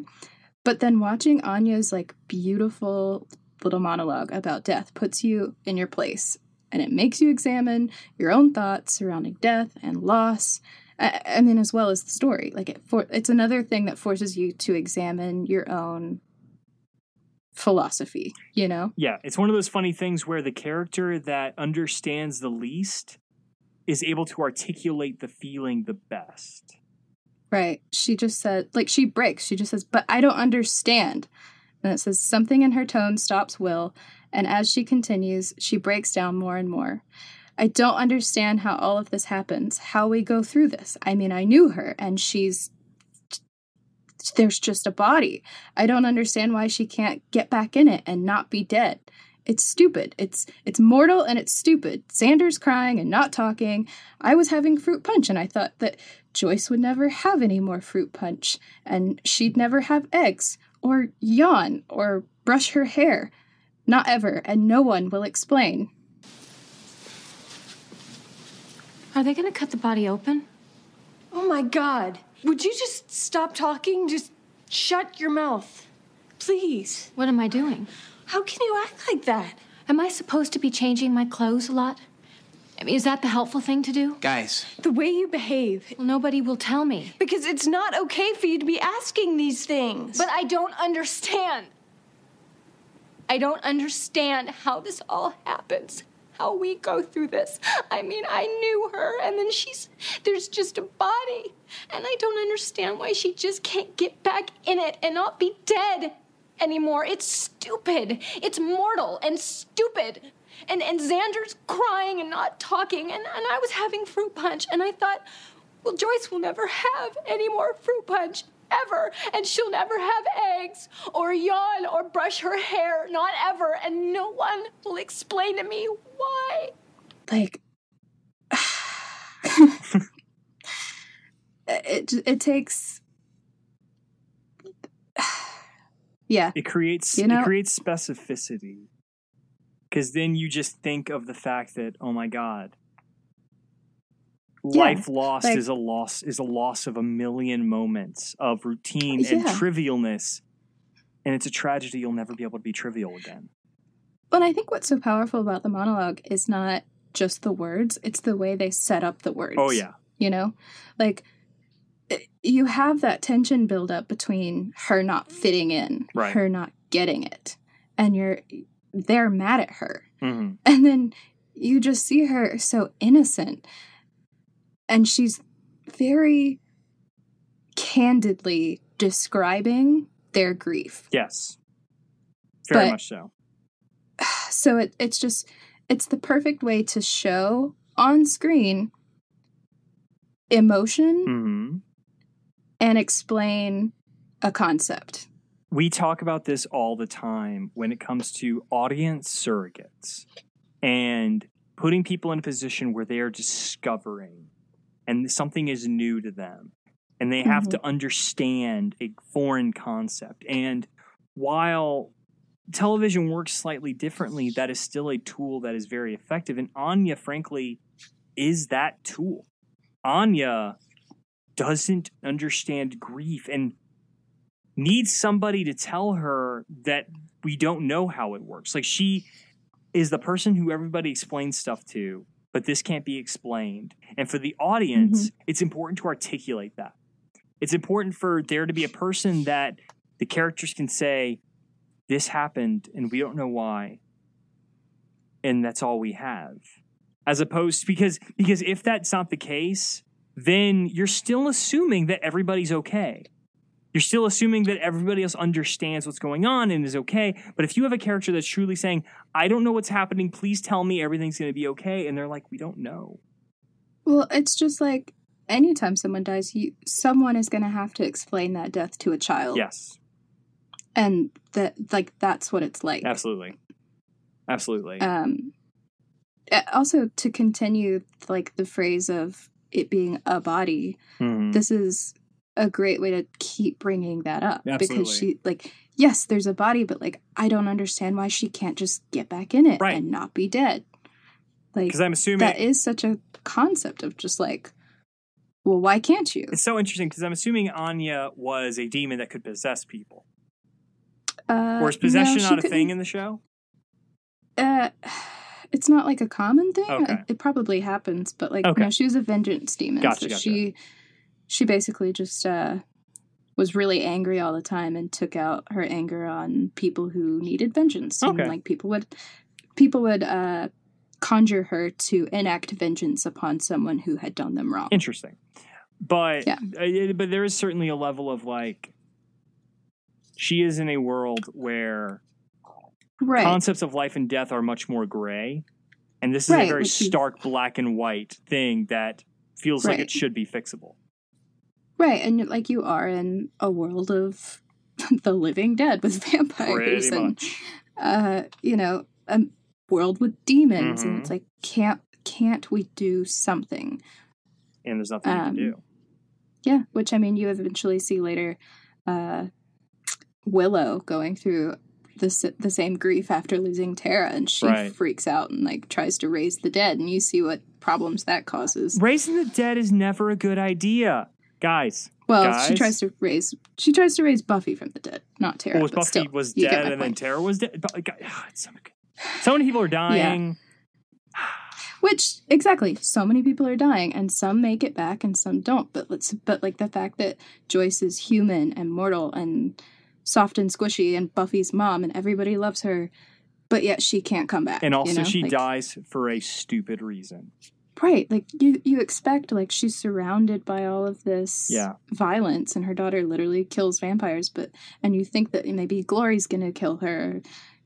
But then watching Anya's like beautiful little monologue about death puts you in your place, and it makes you examine your own thoughts surrounding death and loss. I, I mean, as well as the story. Like it, for it's another thing that forces you to examine your own philosophy. You know. Yeah, it's one of those funny things where the character that understands the least is able to articulate the feeling the best. Right. She just said, like, she breaks. She just says, but I don't understand. And it says, something in her tone stops Will. And as she continues, she breaks down more and more. I don't understand how all of this happens, how we go through this. I mean, I knew her, and she's. There's just a body. I don't understand why she can't get back in it and not be dead. It's stupid. It's it's mortal and it's stupid. Xander's crying and not talking. I was having fruit punch and I thought that Joyce would never have any more fruit punch and she'd never have eggs or yawn or brush her hair. Not ever, and no one will explain. Are they going to cut the body open? Oh my god. Would you just stop talking? Just shut your mouth. Please. What am I doing? How can you act like that? Am I supposed to be changing my clothes a lot? I mean, is that the helpful thing to do? Guys, The way you behave. Well, nobody will tell me. Because it's not okay for you to be asking these things. But I don't understand. I don't understand how this all happens. How we go through this. I mean, I knew her, and then she's. There's just a body. And I don't understand why she just can't get back in it and not be dead anymore. It's stupid. It's mortal and stupid. And, and Xander's crying and not talking, and, and I was having fruit punch, and I thought, well, Joyce will never have any more fruit punch ever, and she'll never have eggs or yawn or brush her hair, not ever, and no one will explain to me why. Like it it takes yeah It creates You know- it creates specificity. Cuz then you just think of the fact that oh my god. Yeah, Life lost like- is a loss is a loss of a million moments of routine and trivialness. And it's a tragedy you'll never be able to be trivial again. But I think what's so powerful about the monologue is not just the words, it's the way they set up the words. Oh yeah. You know? Like you have that tension build up between her not fitting in, Right. her not getting it, and you're they're mad at her. Mhm. And then you just see her so innocent. And she's very candidly describing their grief. Yes. Very But- much so. So it, it's just, it's the perfect way to show on screen emotion Mhm. and explain a concept. we talk about this all the time when it comes to audience surrogates and putting people in a position where they are discovering and something is new to them and they have to mm-hmm. understand a foreign concept. And while television works slightly differently that is still a tool that is very effective. And anya frankly is that tool. Anya doesn't understand grief and needs somebody to tell her that we don't know how it works. Like she is the person who everybody explains stuff to, but this can't be explained. And for the audience, mm-hmm. it's important to articulate that. It's important for there to be a person that the characters can say, This happened and we don't know why. And that's all we have. As opposed because because if that's not the case, then you're still assuming that everybody's okay you're still assuming that everybody else understands what's going on and is okay. But if you have a character that's truly saying, I don't know what's happening, please tell me everything's going to be okay, and they're like, we don't know. Well, it's just like anytime someone dies, you someone is going to have to explain that death to a child. Yes, And that like that's what it's like. absolutely. Absolutely. Um also to continue like the phrase of it being a body, Mhm. this is a great way to keep bringing that up because she like yes, there's a body, but like I don't understand why she can't just get back in it Right. and not be dead. Like Because I'm assuming that is such a concept of just like, well, why can't you? it's so interesting because I'm assuming Anya was a demon that could possess people. Uh, or is possession no, not a couldn't- thing in the show? Uh, it's not like a common thing. Okay. It, it probably happens, but like Okay. no, she was a vengeance demon. Gotcha, so gotcha. she she basically just uh was really angry all the time and took out her anger on people who needed vengeance. Okay. And like people would people would uh conjure her to enact vengeance upon someone who had done them wrong. Interesting. But Yeah. uh, but there is certainly a level of like she is in a world where right. concepts of life and death are much more gray. And this is a very stark black and white thing that feels like it should be fixable. Right, and like you are in a world of the living dead with vampires Pretty and much. uh, you know, a world with demons, and Mhm. it's like can't can't we do something? And there's nothing you Um, can do. Yeah, which I mean, you eventually see later. Uh, Willow going through the the same grief after losing Tara, and she Right. freaks out and like tries to raise the dead, and you see what problems that causes. Raising the dead is never a good idea. Guys, Well, she tries to raise she tries to raise Buffy from the dead, not Tara. well, Buffy still, was dead and then. Tara was dead. But, like, ah, it's so, so many people are dying. Which exactly, so many people are dying, and some make it back, and some don't. But let's, but like the fact that Joyce is human and mortal and soft and squishy, and Buffy's mom, and everybody loves her, but yet she can't come back. And you also, know? she Like, dies for a stupid reason. Right, like you, you expect like she's surrounded by all of this Yeah. violence, and her daughter literally kills vampires. But and you think that maybe Glory's gonna kill her,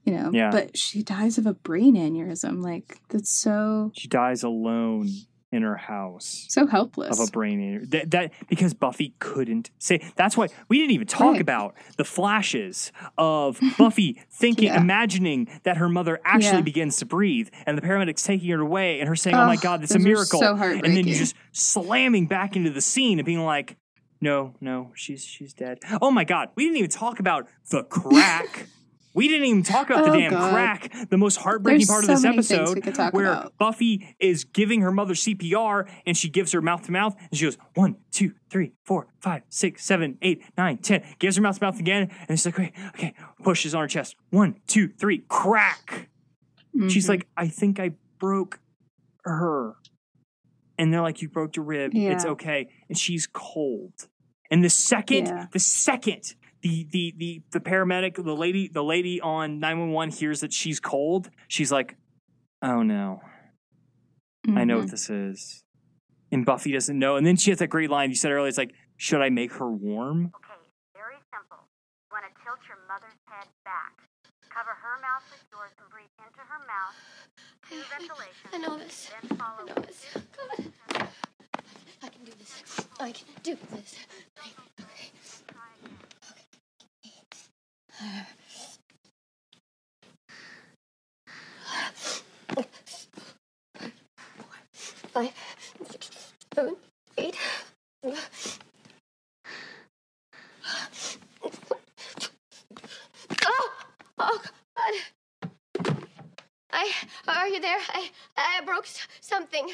you know? Yeah. But she dies of a brain aneurysm. Like that's so She dies alone in her house. so helpless. of a brain injury. That, that because Buffy couldn't say. That's why we didn't even talk Right. about the flashes of Buffy thinking, Yeah. imagining that her mother actually Yeah. begins to breathe, and the paramedics taking her away, and her saying, "Oh my Ugh, God, it's a miracle!" so and then you just slamming back into the scene and being like, "No, no, she's she's dead." Oh my God, we didn't even talk about the crack. We didn't even talk about the Oh, damn God. crack, the most heartbreaking There's part of so this things we episode, where about. Buffy is giving her mother CPR and she gives her mouth to mouth and she goes one, two, three, four, five, six, seven, eight, nine, ten. Gives her mouth to mouth again and she's like, okay, okay, pushes on her chest. One, two, three, crack. She's Mhm. like, I think I broke her. And they're like, you broke your rib. It's okay. And she's cold. And the second, Yeah. the second the, the the the paramedic, the lady, the lady on 911 hears that she's cold, she's like, Oh no. I know what mm-hmm. this is. And Buffy doesn't know. And then she has that great line you said earlier. It's like, should I make her warm? Okay, very simple. You want to tilt your mother's head back. Cover her mouth with yours and breathe into her mouth. Two ventilations. I know this. Then follow I know this. God. I can do this. I can do this. Okay. Five, six, seven, eight. Oh, oh God! I are you there? I I broke something.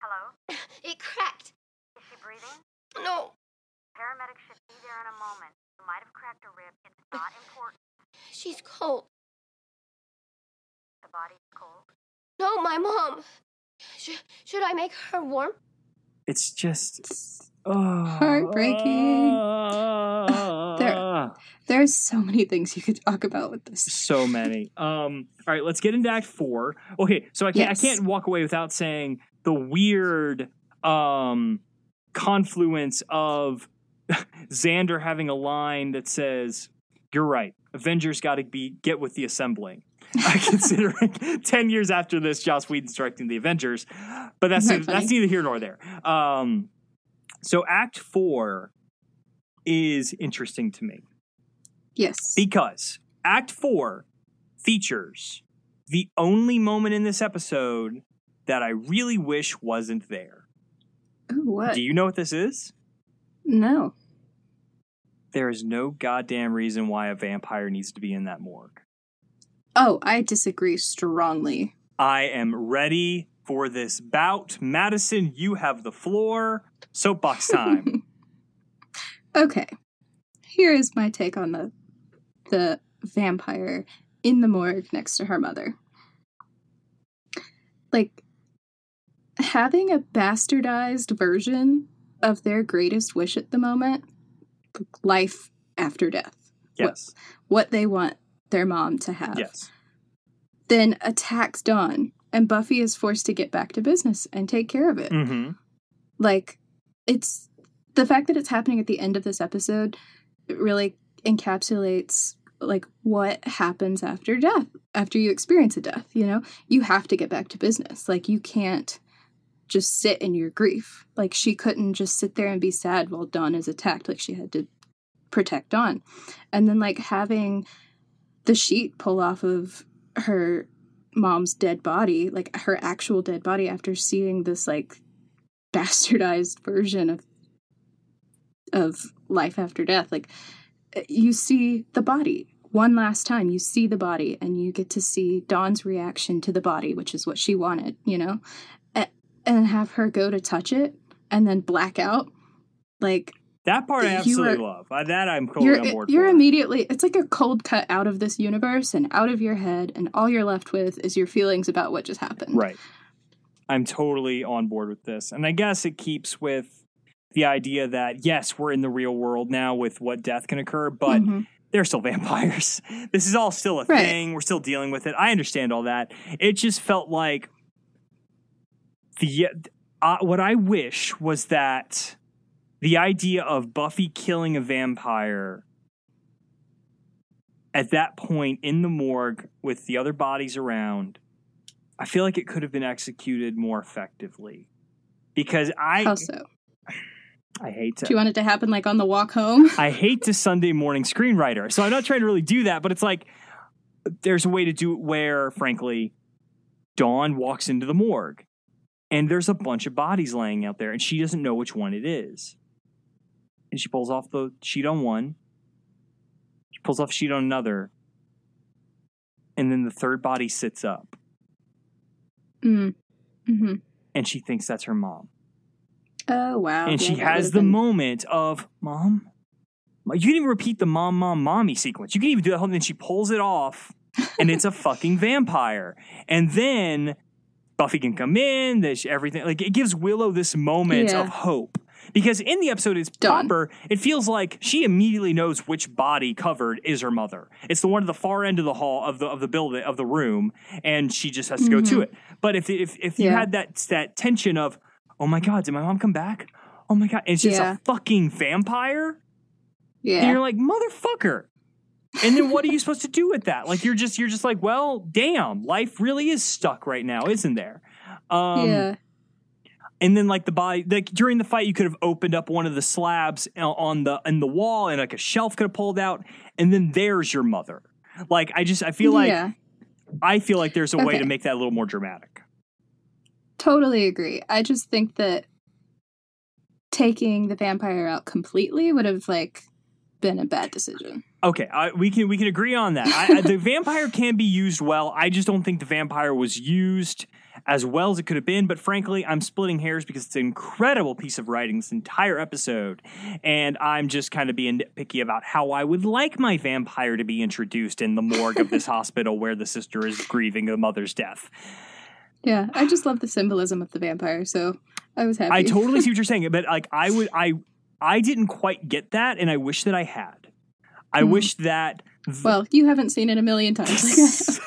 Hello? It cracked. Is she breathing? No, Paramedics should be there in a moment. You might have cracked a rib. It's not important. she's cold. The body's cold. No, my mom. Should, should I make her warm? It's just oh, Heartbreaking. ah. There- There's so many things you could talk about with this. so many. Um, all right, let's get into Act Four. Okay, so I can't Yes. I can't walk away without saying the weird um confluence of Xander having a line that says, "You're right, Avengers got to be get with the assembling." I considering ten years after this, Joss Whedon's directing the Avengers, but that's Isn't that's neither here nor there. Um, so Act Four is interesting to me Yes. because Act Four features the only moment in this episode that I really wish wasn't there. Ooh, what? Do you know what this is? No. There is no goddamn reason why a vampire needs to be in that morgue. Oh, I disagree strongly. I am ready for this bout. Madison, you have the floor. Soapbox time. Okay. Here is my take on the the vampire in the morgue next to her mother. Like having a bastardized version of their greatest wish at the moment, life after death. yes. What they want their mom to have. Yes. Then attacks Dawn and Buffy is forced to get back to business and take care of it. Mm-hmm. like it's the fact that it's happening at the end of this episode It really encapsulates like what happens after death after you experience a death you know you have to get back to business like you can't just sit in your grief. Like she couldn't just sit there and be sad while dawn is attacked like she had to protect dawn. And then like having the sheet pull off of her mom's dead body like her actual dead body after seeing this like bastardized version of of life after death like you see the body. One last time you see the body and you get to see dawn's reaction to the body which is what she wanted you know and have her go to touch it and then black out like That part I absolutely are- love. That I'm totally on you're board you're for. immediately it's like a cold cut out of this universe and out of your head and all you're left with is your feelings about what just happened Right. I'm totally on board with this. And I guess it keeps with the idea that, yes, we're in the real world now with what death can occur, but Mhm. they're still vampires. This is all still a Right. thing. We're still dealing with it. I understand all that. It just felt like the uh, what I wish was that the idea of Buffy killing a vampire at that point in the morgue with the other bodies around, I feel like it could have been executed more effectively. Because I how so I hate to do you want it to happen like on the walk home I hate to Sunday morning screenwriter. So I'm not trying to really do that, but it's like there's a way to do it where, frankly, Dawn walks into the morgue and there's a bunch of bodies laying out there and she doesn't know which one it is. And she pulls off the sheet on one, she pulls off sheet on another, and then the third body sits up mm. hmm and she thinks that's her mom. oh wow and Yeah, she has the been- moment of mom. You can even repeat the mom, mom, mommy sequence. You can even do that whole thing. She pulls it off, and it's a fucking vampire. And then Buffy can come in. There's everything. Like it gives Willow this moment Yeah. of hope. Because in the episode it's Done. proper, it feels like she immediately knows which body covered is her mother. It's the one at the far end of the hall of the of the building of the room, and she just has to go to Mhm. it. But if if if you had that that tension of, oh my god, did my mom come back? Oh my god, and it's just Yeah. a fucking vampire. And yeah you're like, motherfucker. And then what are you supposed to do with that? Like you're just you're just like, well, damn, life really is stuck right now, isn't there? Um yeah and then like the body like during the fight you could have opened up one of the slabs on the in the wall and like a shelf could have pulled out and then there's your mother. Like I just I feel like yeah I feel like there's a way to make that a little more dramatic. Totally agree. I just think that taking the vampire out completely would have like been a bad decision. Okay, I, we can we can agree on that. I, I, the vampire can be used well. I just don't think the vampire was used as well as it could have been. But frankly, I'm splitting hairs because it's an incredible piece of writing, this entire episode, and I'm just kind of being nitpicky about how I would like my vampire to be introduced in the morgue of this hospital where the sister is grieving a mother's death. Yeah, I just love the symbolism of the vampire, so I was happy. I totally see what you're saying, but like I would I I didn't quite get that, and I wish that I had. I Hmm. wish that. th- well, you haven't seen it a million times. Like I have.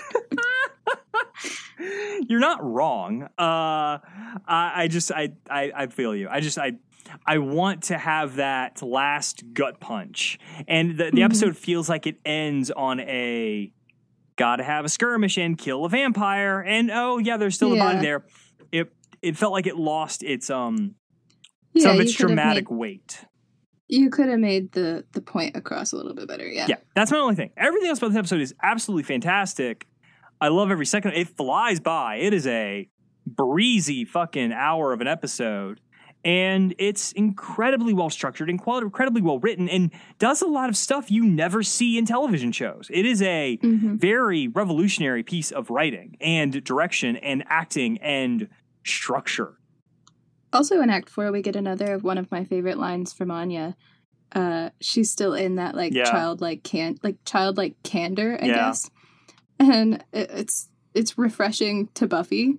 You're not wrong. Uh, I, I just I, I I feel you. I just I I want to have that last gut punch, and the, the Mhm. episode feels like it ends on a gotta have a skirmish and kill a vampire, and oh yeah, there's still a body there. It it felt like it lost its um yeah, some of its dramatic made- weight. You could have made the the point across a little bit better. Yeah. Yeah, that's my only thing. Everything else about this episode is absolutely fantastic. I love every second. It flies by. It is a breezy fucking hour of an episode. and it's incredibly well structured, and incredibly well written, and does a lot of stuff you never see in television shows. It is a Mhm. very revolutionary piece of writing and direction and acting and structure. Also in Act Four, we get another of one of my favorite lines from Anya. Uh, she's still in that like Yeah. childlike can like childlike candor, I Yeah. guess, and it, it's it's refreshing to Buffy,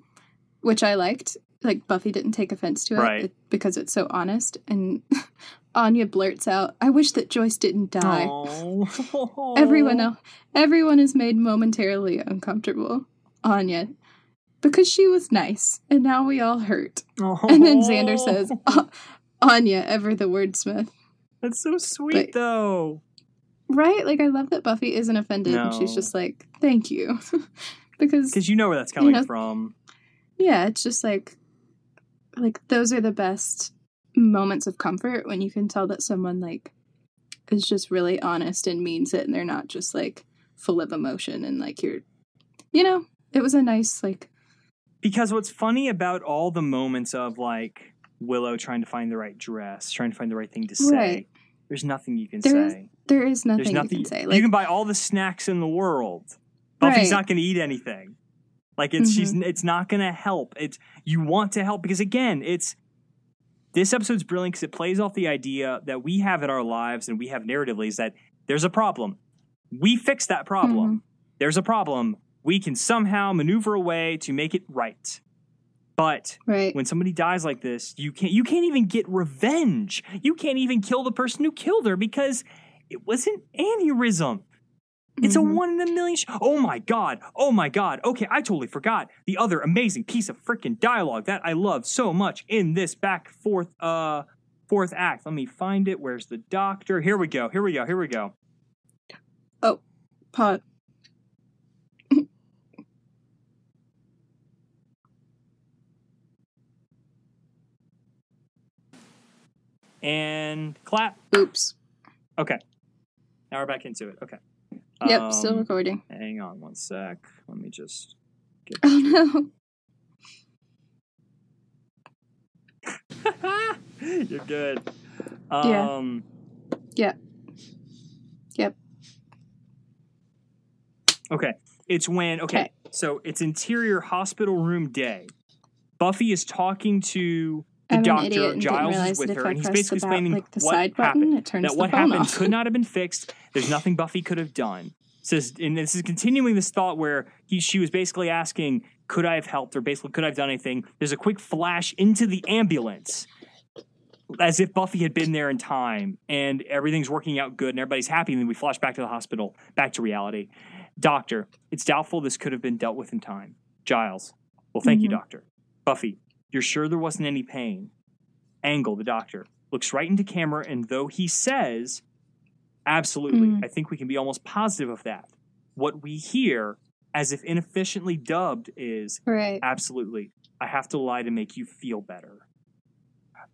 which I liked. Like Buffy didn't take offense to it, Right. because it's so honest. And Anya blurts out, "I wish that Joyce didn't die." Everyone else, everyone is made momentarily uncomfortable. Anya, because she was nice, and now we all hurt. And then Xander says, "Ah, Anya, ever the wordsmith. That's so sweet, But- though. Right? Like, I love that Buffy isn't offended and she's just like, thank you. because, Because you know where that's coming know- from. yeah, it's just like, like, those are the best moments of comfort when you can tell that someone, like, is just really honest and means it and they're not just, like, full of emotion and, like, you're, you know, it was a nice, like, Because what's funny about all the moments of like Willow trying to find the right dress, trying to find the right thing to say, Right. there's nothing you can There is say. there is nothing, There's nothing you can say. you can buy all the snacks in the world. Buffy's Right. not going to eat anything. Like it's she's Mm-hmm. it's not going to help. It's you want to help because again, it's this episode's brilliant because it plays off the idea that we have in our lives and we have narratively is that there's a problem. We fix that problem. Mm-hmm. There's a problem. We can somehow maneuver a way to make it right. But right. when somebody dies like this, you can't you can't even get revenge. You can't even kill the person who killed her because it was an aneurysm. It's Mhm. a one in a million. Sh- oh my god! Oh my god! Okay, I totally forgot the other amazing piece of freaking dialogue that I love so much in this back fourth uh fourth act. Let me find it. Where's the doctor? Here we go. Here we go. Here we go. Oh, pod. And clap. Oops. Okay. Now we're back into it. Okay. Yep, still Um, recording. Hang on one sec. Let me just get Oh no. You're good. Yeah. Um, Yeah. Yep. Okay. It's when, okay, Okay. so it's interior hospital room day. Buffy is talking to the I'm doctor. idiot and didn't Giles is with her, and he's basically explaining like the what side button, happened. it turns that the what happened off. could not have been fixed. There's nothing Buffy could have done. Says, and this is continuing this thought where he, she was basically asking, "Could I have helped?" or basically, "Could I have done anything?" There's a quick flash into the ambulance, as if Buffy had been there in time, and everything's working out good, and everybody's happy. And then we flash back to the hospital, back to reality. Doctor, it's doubtful this could have been dealt with in time. Giles, well, thank you, Mhm. Doctor. Buffy, you're sure there wasn't any pain? Angle, the doctor, looks right into camera, and though he says, absolutely, Mm. I think we can be almost positive of that. What we hear, as if inefficiently dubbed, is Right. absolutely, I have to lie to make you feel better.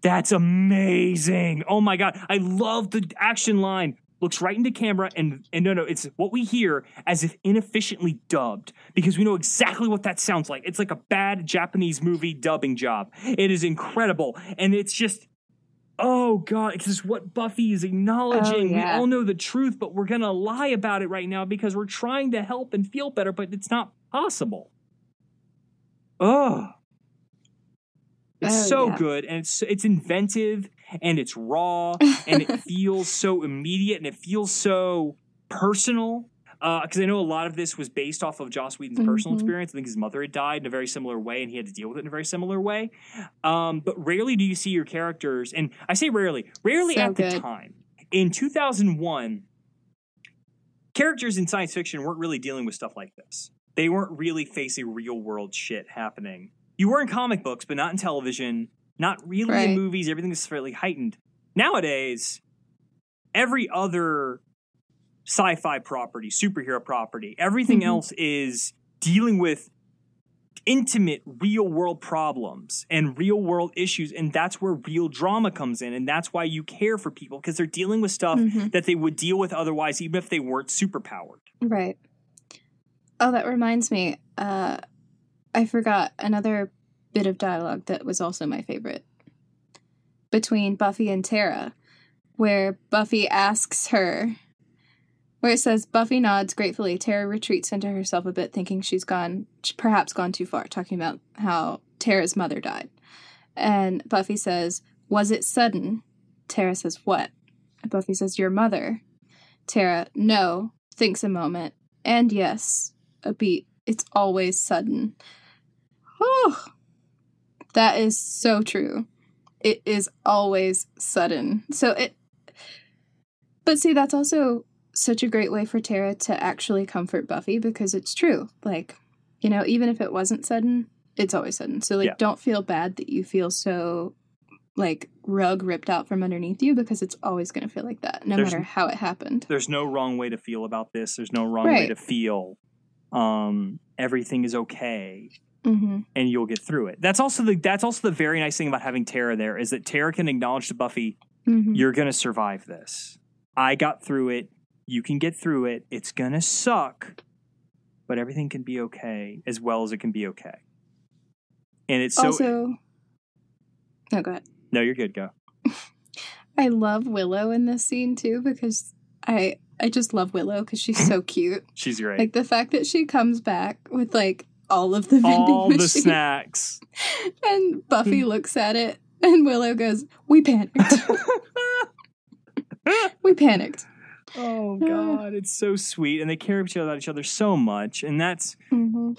That's amazing. Oh my God. I love the action line. Looks right into camera, and, and no, no, it's what we hear as if inefficiently dubbed because we know exactly what that sounds like. It's like a bad Japanese movie dubbing job. It is incredible. And it's just, oh God, this is what Buffy is acknowledging. Oh, we yeah. all know the truth, but we're going to lie about it right now because we're trying to help and feel better, but it's not possible. Oh. It's Oh, so yeah. good and it's it's inventive and it's raw and it feels so immediate and it feels so personal. Because I know a lot of this was based off of Joss Whedon's personal Mhm. experience. I think his mother had died in a very similar way, and he had to deal with it in a very similar way. Um, but rarely do you see your characters, and I say rarely, rarely So at the time. In 2001, characters in science fiction weren't really dealing with stuff like this. They weren't really facing real world shit happening. You were in comic books, but not in television, not really in movies. Everything is fairly heightened. Nowadays, every other sci-fi property, superhero property, everything Mhm. else is dealing with intimate real world problems and real world issues and that's where real drama comes in and that's why you care for people because they're dealing with stuff Mhm. that they would deal with otherwise even if they weren't superpowered Right. Oh, that reminds me. Uh, I forgot another bit of dialogue that was also my favorite. between Buffy and Tara, where Buffy asks her, where it says Buffy nods gratefully. Tara retreats into herself a bit, thinking she's gone, perhaps gone too far, talking about how Tara's mother died. And Buffy says, Was it sudden? Tara says, What? Buffy says, Your mother. Tara, no, thinks a moment. And yes, a beat. It's always sudden. Oh, that is so true. It is always sudden. So it. But see, that's also such a great way for Tara to actually comfort Buffy because it's true. Like, you know, even if it wasn't sudden, it's always sudden. So, like, Yeah. don't feel bad that you feel so, like, rug ripped out from underneath you because it's always going to feel like that, no There's- matter how it happened. There's no wrong way to feel about this. There's no wrong way to feel. Um, everything is okay. Hmm and you'll get through it. That's also the that's also the very nice thing about having Tara there is that Tara can acknowledge to Buffy, hmm you're gonna survive this. I got through it. You can get through it. It's gonna suck, but everything can be okay as well as it can be okay. And it's so also, no, go ahead. no, you're good. Go. I love Willow in this scene too because I I just love Willow because she's so cute. She's great. Like the fact that she comes back with like all of the vending All the snacks. And Buffy looks at it, and Willow goes, "We panicked. we panicked." oh God, it's so sweet, and they care about each other so much, and that's hmm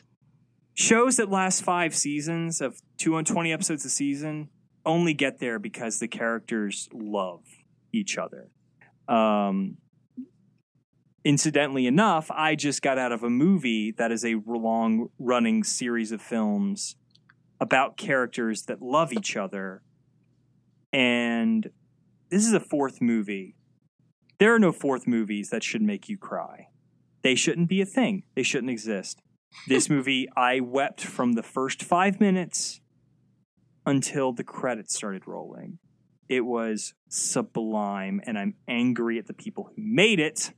shows that last five seasons of 220 episodes a season only get there because the characters love each other. Um, incidentally enough, I just got out of a movie that is a long running series of films about characters that love each other. And this is a fourth movie. There are no fourth movies that should make you cry. They shouldn't be a thing. They shouldn't exist. This movie, I wept from the first five minutes until the credits started rolling. It was sublime, and I'm angry at the people who made it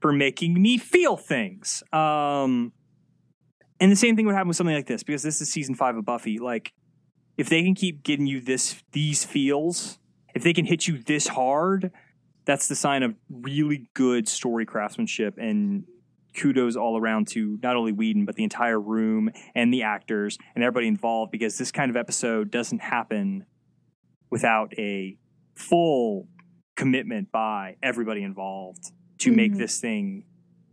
for making me feel things. Um, and the same thing would happen with something like this because this is season five of Buffy. Like, if they can keep getting you this these feels, if they can hit you this hard, that's the sign of really good story craftsmanship and kudos all around to not only Whedon but the entire room and the actors and everybody involved because this kind of episode doesn't happen without a full commitment by everybody involved to make Mhm. this thing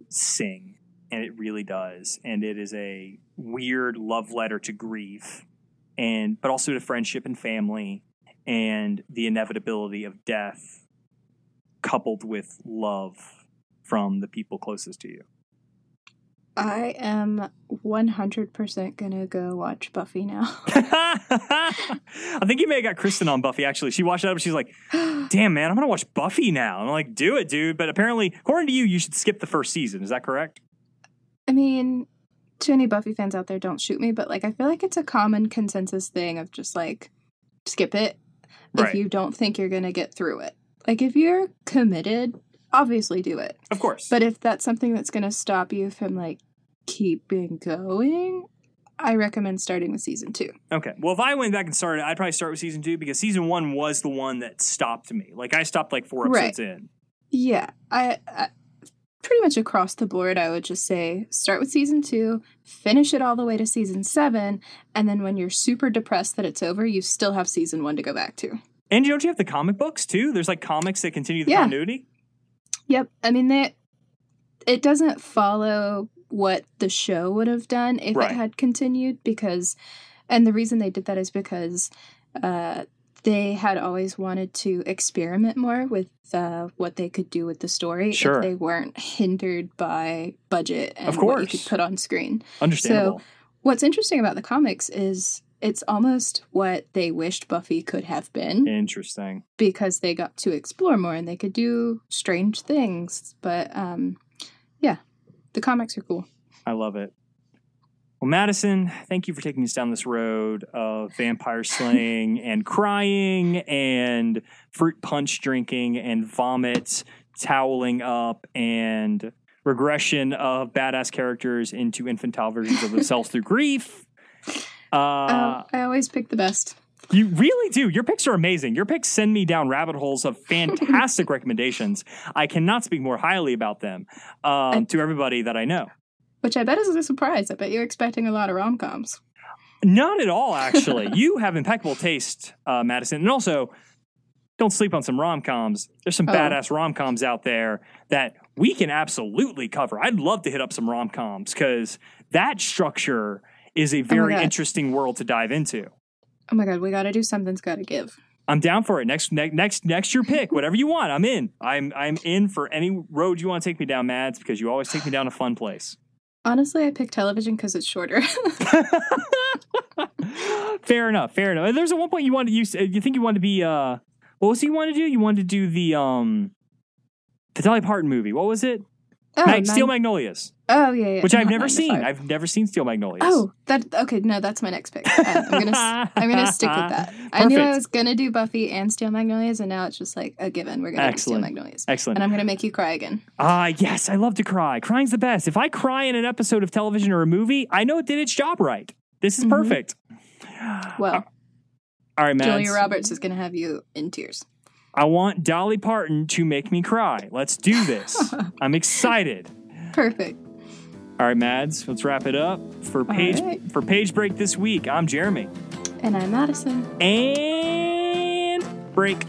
sing and it really does and it is a weird love letter to grief and but also to friendship and family and the inevitability of death coupled with love from the people closest to you I am 100% gonna go watch Buffy now. I think you may have got Kristen on Buffy. Actually, she watched it up. and She's like, "Damn, man, I'm gonna watch Buffy now." And I'm like, "Do it, dude." But apparently, according to you, you should skip the first season. Is that correct? I mean, to any Buffy fans out there, don't shoot me, but like I feel like it's a common consensus thing of just like skip it Right. if you don't think you're gonna get through it. Like if you're committed, obviously do it. Of course. But if that's something that's gonna stop you from like keeping going, I recommend starting with season two. okay. Well, if I went back and started, I'd probably start with season two because season one was the one that stopped me. Like I stopped like four Right. episodes in. Yeah, I, I pretty much across the board, I would just say start with season two, finish it all the way to season seven, and then when you're super depressed that it's over, you still have season one to go back to. And you don't you have the comic books too? There's like comics that continue the Yeah. continuity. Yep, I mean that it doesn't follow what the show would have done if Right. it had continued because, and the reason they did that is because. Uh, they had always wanted to experiment more with uh, what they could do with the story Sure. if they weren't hindered by budget and Of what you could put on screen. Understandable. So what's interesting about the comics is it's almost what they wished Buffy could have been Interesting. because they got to explore more and they could do strange things. But um, the comics are cool. I love it. Well, Madison, thank you for taking us down this road of vampire slaying and crying and fruit punch drinking and vomit, toweling up and regression of badass characters into infantile versions of themselves through grief. Uh, Uh, I always pick the best. You really do. Your picks are amazing. Your picks send me down rabbit holes of fantastic recommendations. I cannot speak more highly about them um, to everybody that I know. Which I bet is a surprise. I bet you're expecting a lot of rom coms. Not at all, actually. you have impeccable taste, uh, Madison. And also, don't sleep on some rom coms. There's some Oh. badass rom coms out there that we can absolutely cover. I'd love to hit up some rom coms because that structure is a very God. interesting world to dive into. Oh my god, we gotta do something's gotta give. I'm down for it. Next, ne- next, next, your pick. Whatever you want, I'm in. I'm, I'm in for any road you want to take me down, Mads, because you always take me down a fun place. Honestly, I picked television because it's shorter. fair enough. Fair enough. There's at one point you wanted you you think you wanted to be uh what was it you wanted to do? You wanted to do the um the Dolly Parton movie. What was it? oh, Mag- Steel Magnolias, oh yeah, yeah. which I've never seen. I've never seen Steel Magnolias. Oh, that okay. No, that's my next pick. Uh, I'm gonna I'm gonna stick with that. I knew I was gonna do Buffy and Steel Magnolias, and now it's just like a given. We're gonna Excellent. do Steel Magnolias, excellent. and I'm gonna make you cry again. Ah, yes, I love to cry. Crying's the best. If I cry in an episode of television or a movie, I know it did its job right. This is Mhm. perfect. Well, All right, Mads. Julia Roberts is gonna have you in tears. I want Dolly Parton to make me cry. Let's do this. I'm excited. Perfect. All right, Mads, let's wrap it up for page right. for page break this week. I'm Jeremy. And I'm Madison. And break.